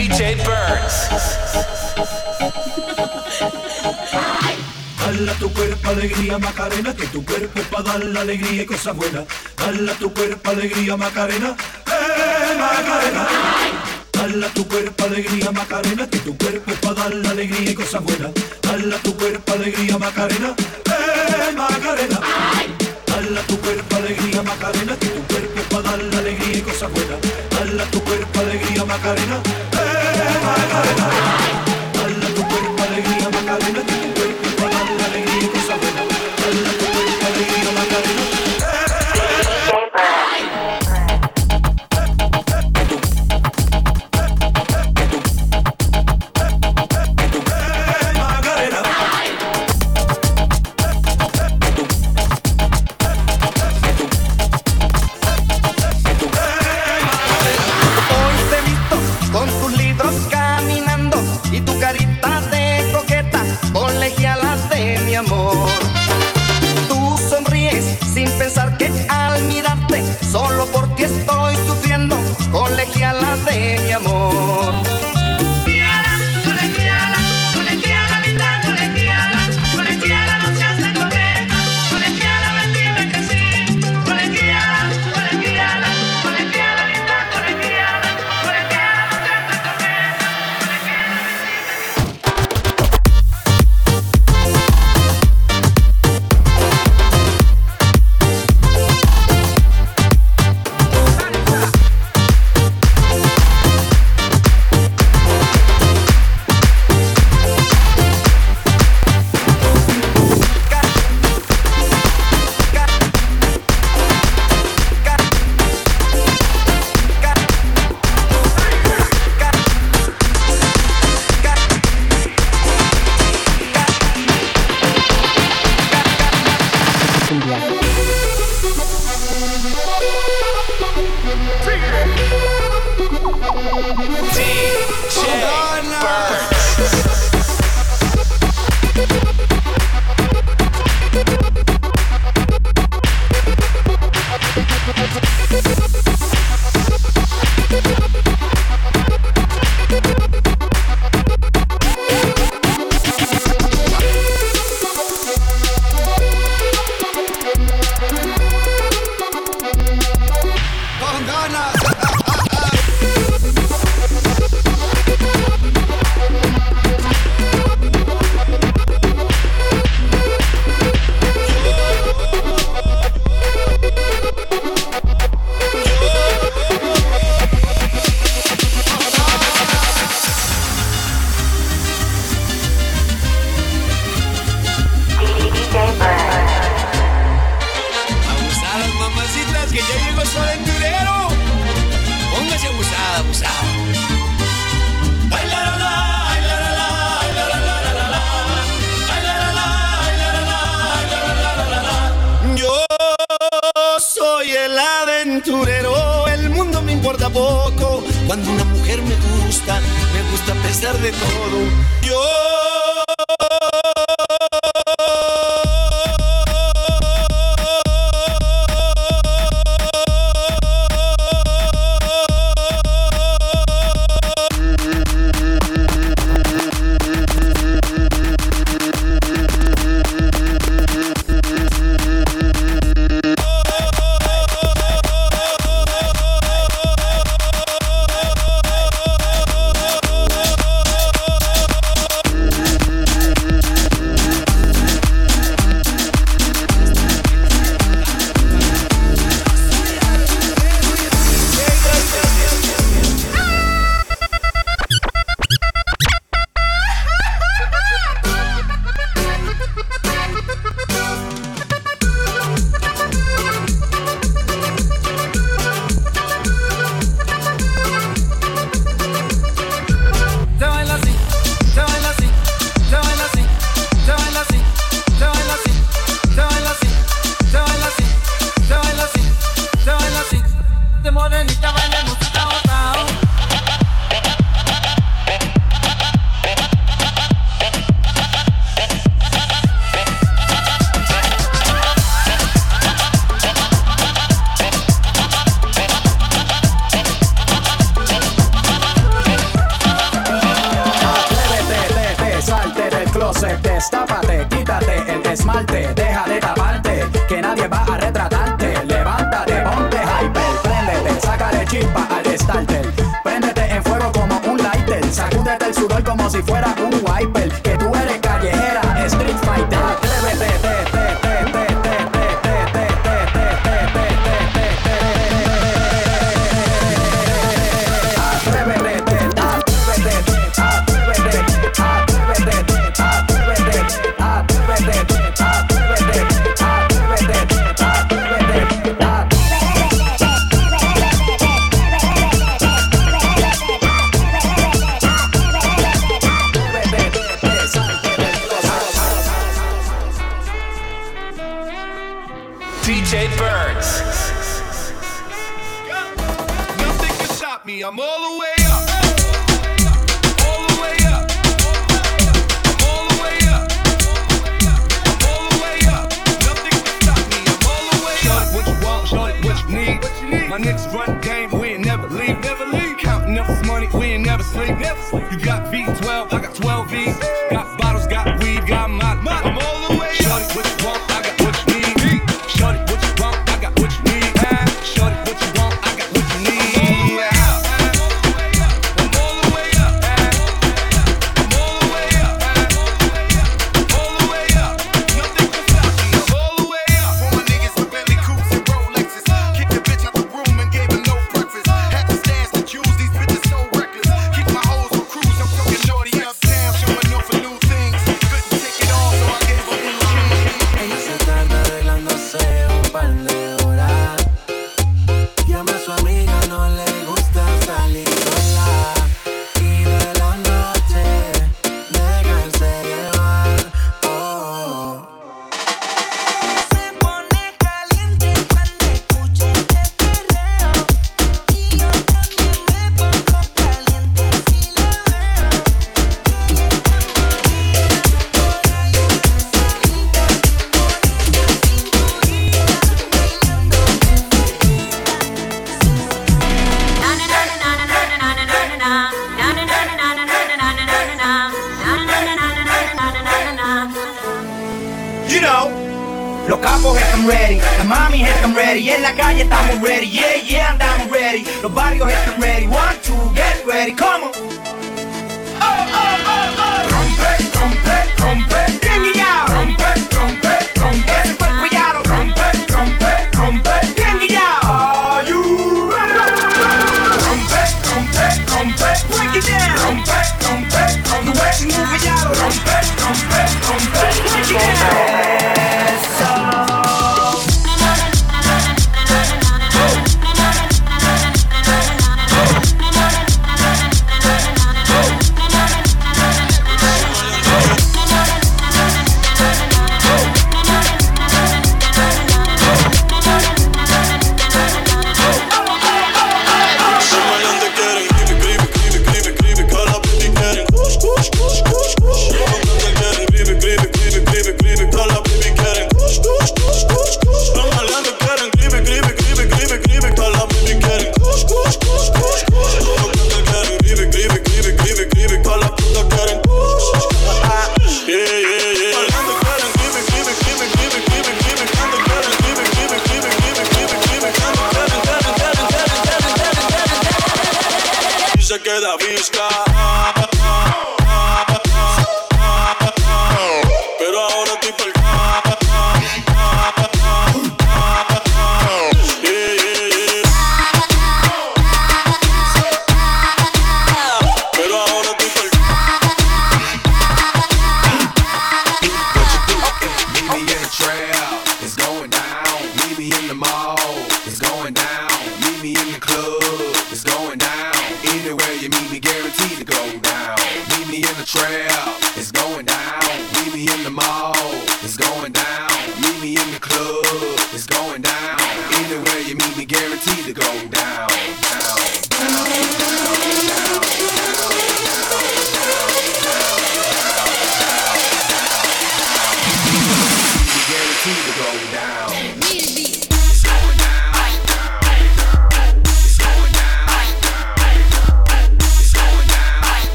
DJ Burns. Tu cuerpo alegría Macarena, que tu cuerpo para dar la alegría y cosas buenas. Dala tu cuerpo alegría Macarena, eh Macarena. Dala tu cuerpo alegría Macarena, que tu cuerpo para dar la alegría y cosas buenas. Dala tu cuerpo alegría Macarena, eh Macarena. Dala tu cuerpo alegría Macarena, que tu cuerpo para dar la alegría y cosas buenas. Dala tu cuerpo alegría Macarena.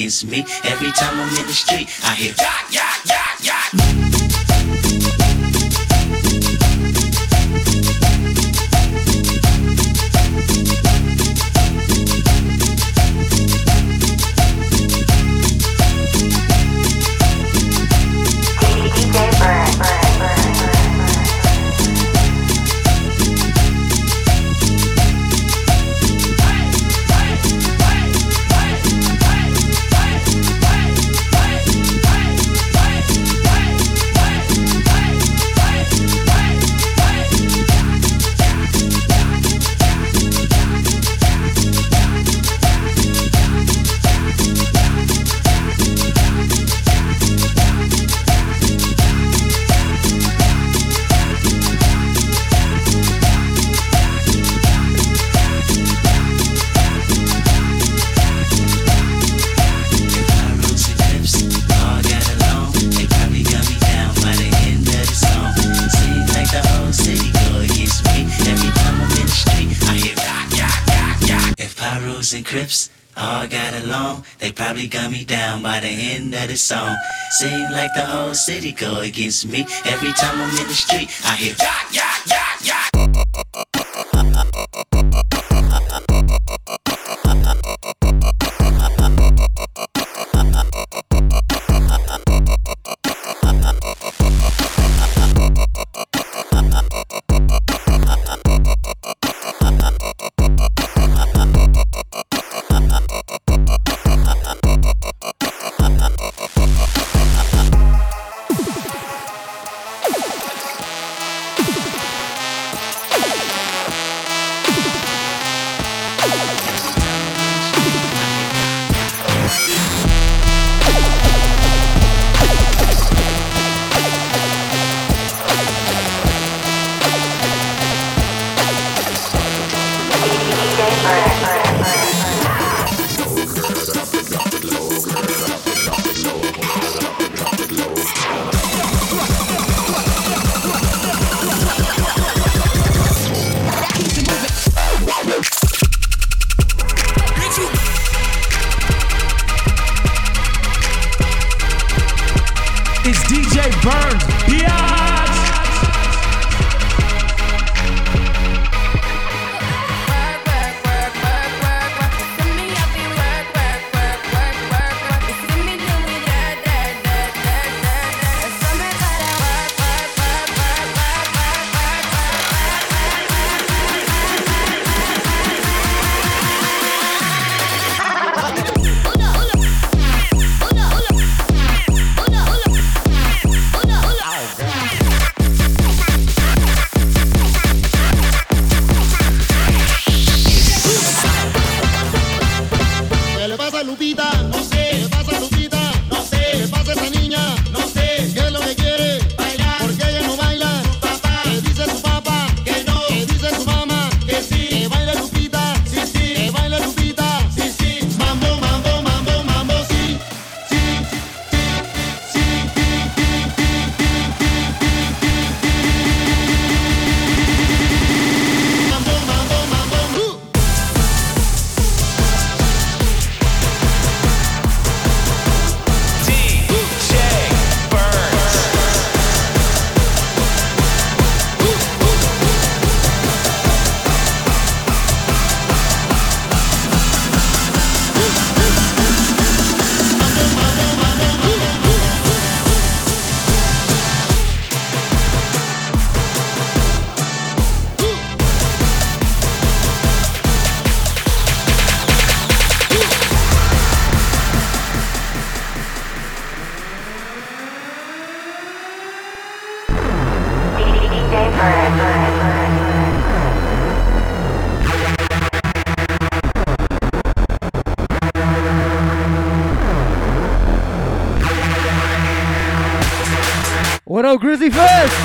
against me. Seem like the whole city go against me. Every time I'm in the street, I hear yak, yak, yak, yak. Music first.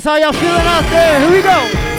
Fest, how y'all feeling out there? Here we go.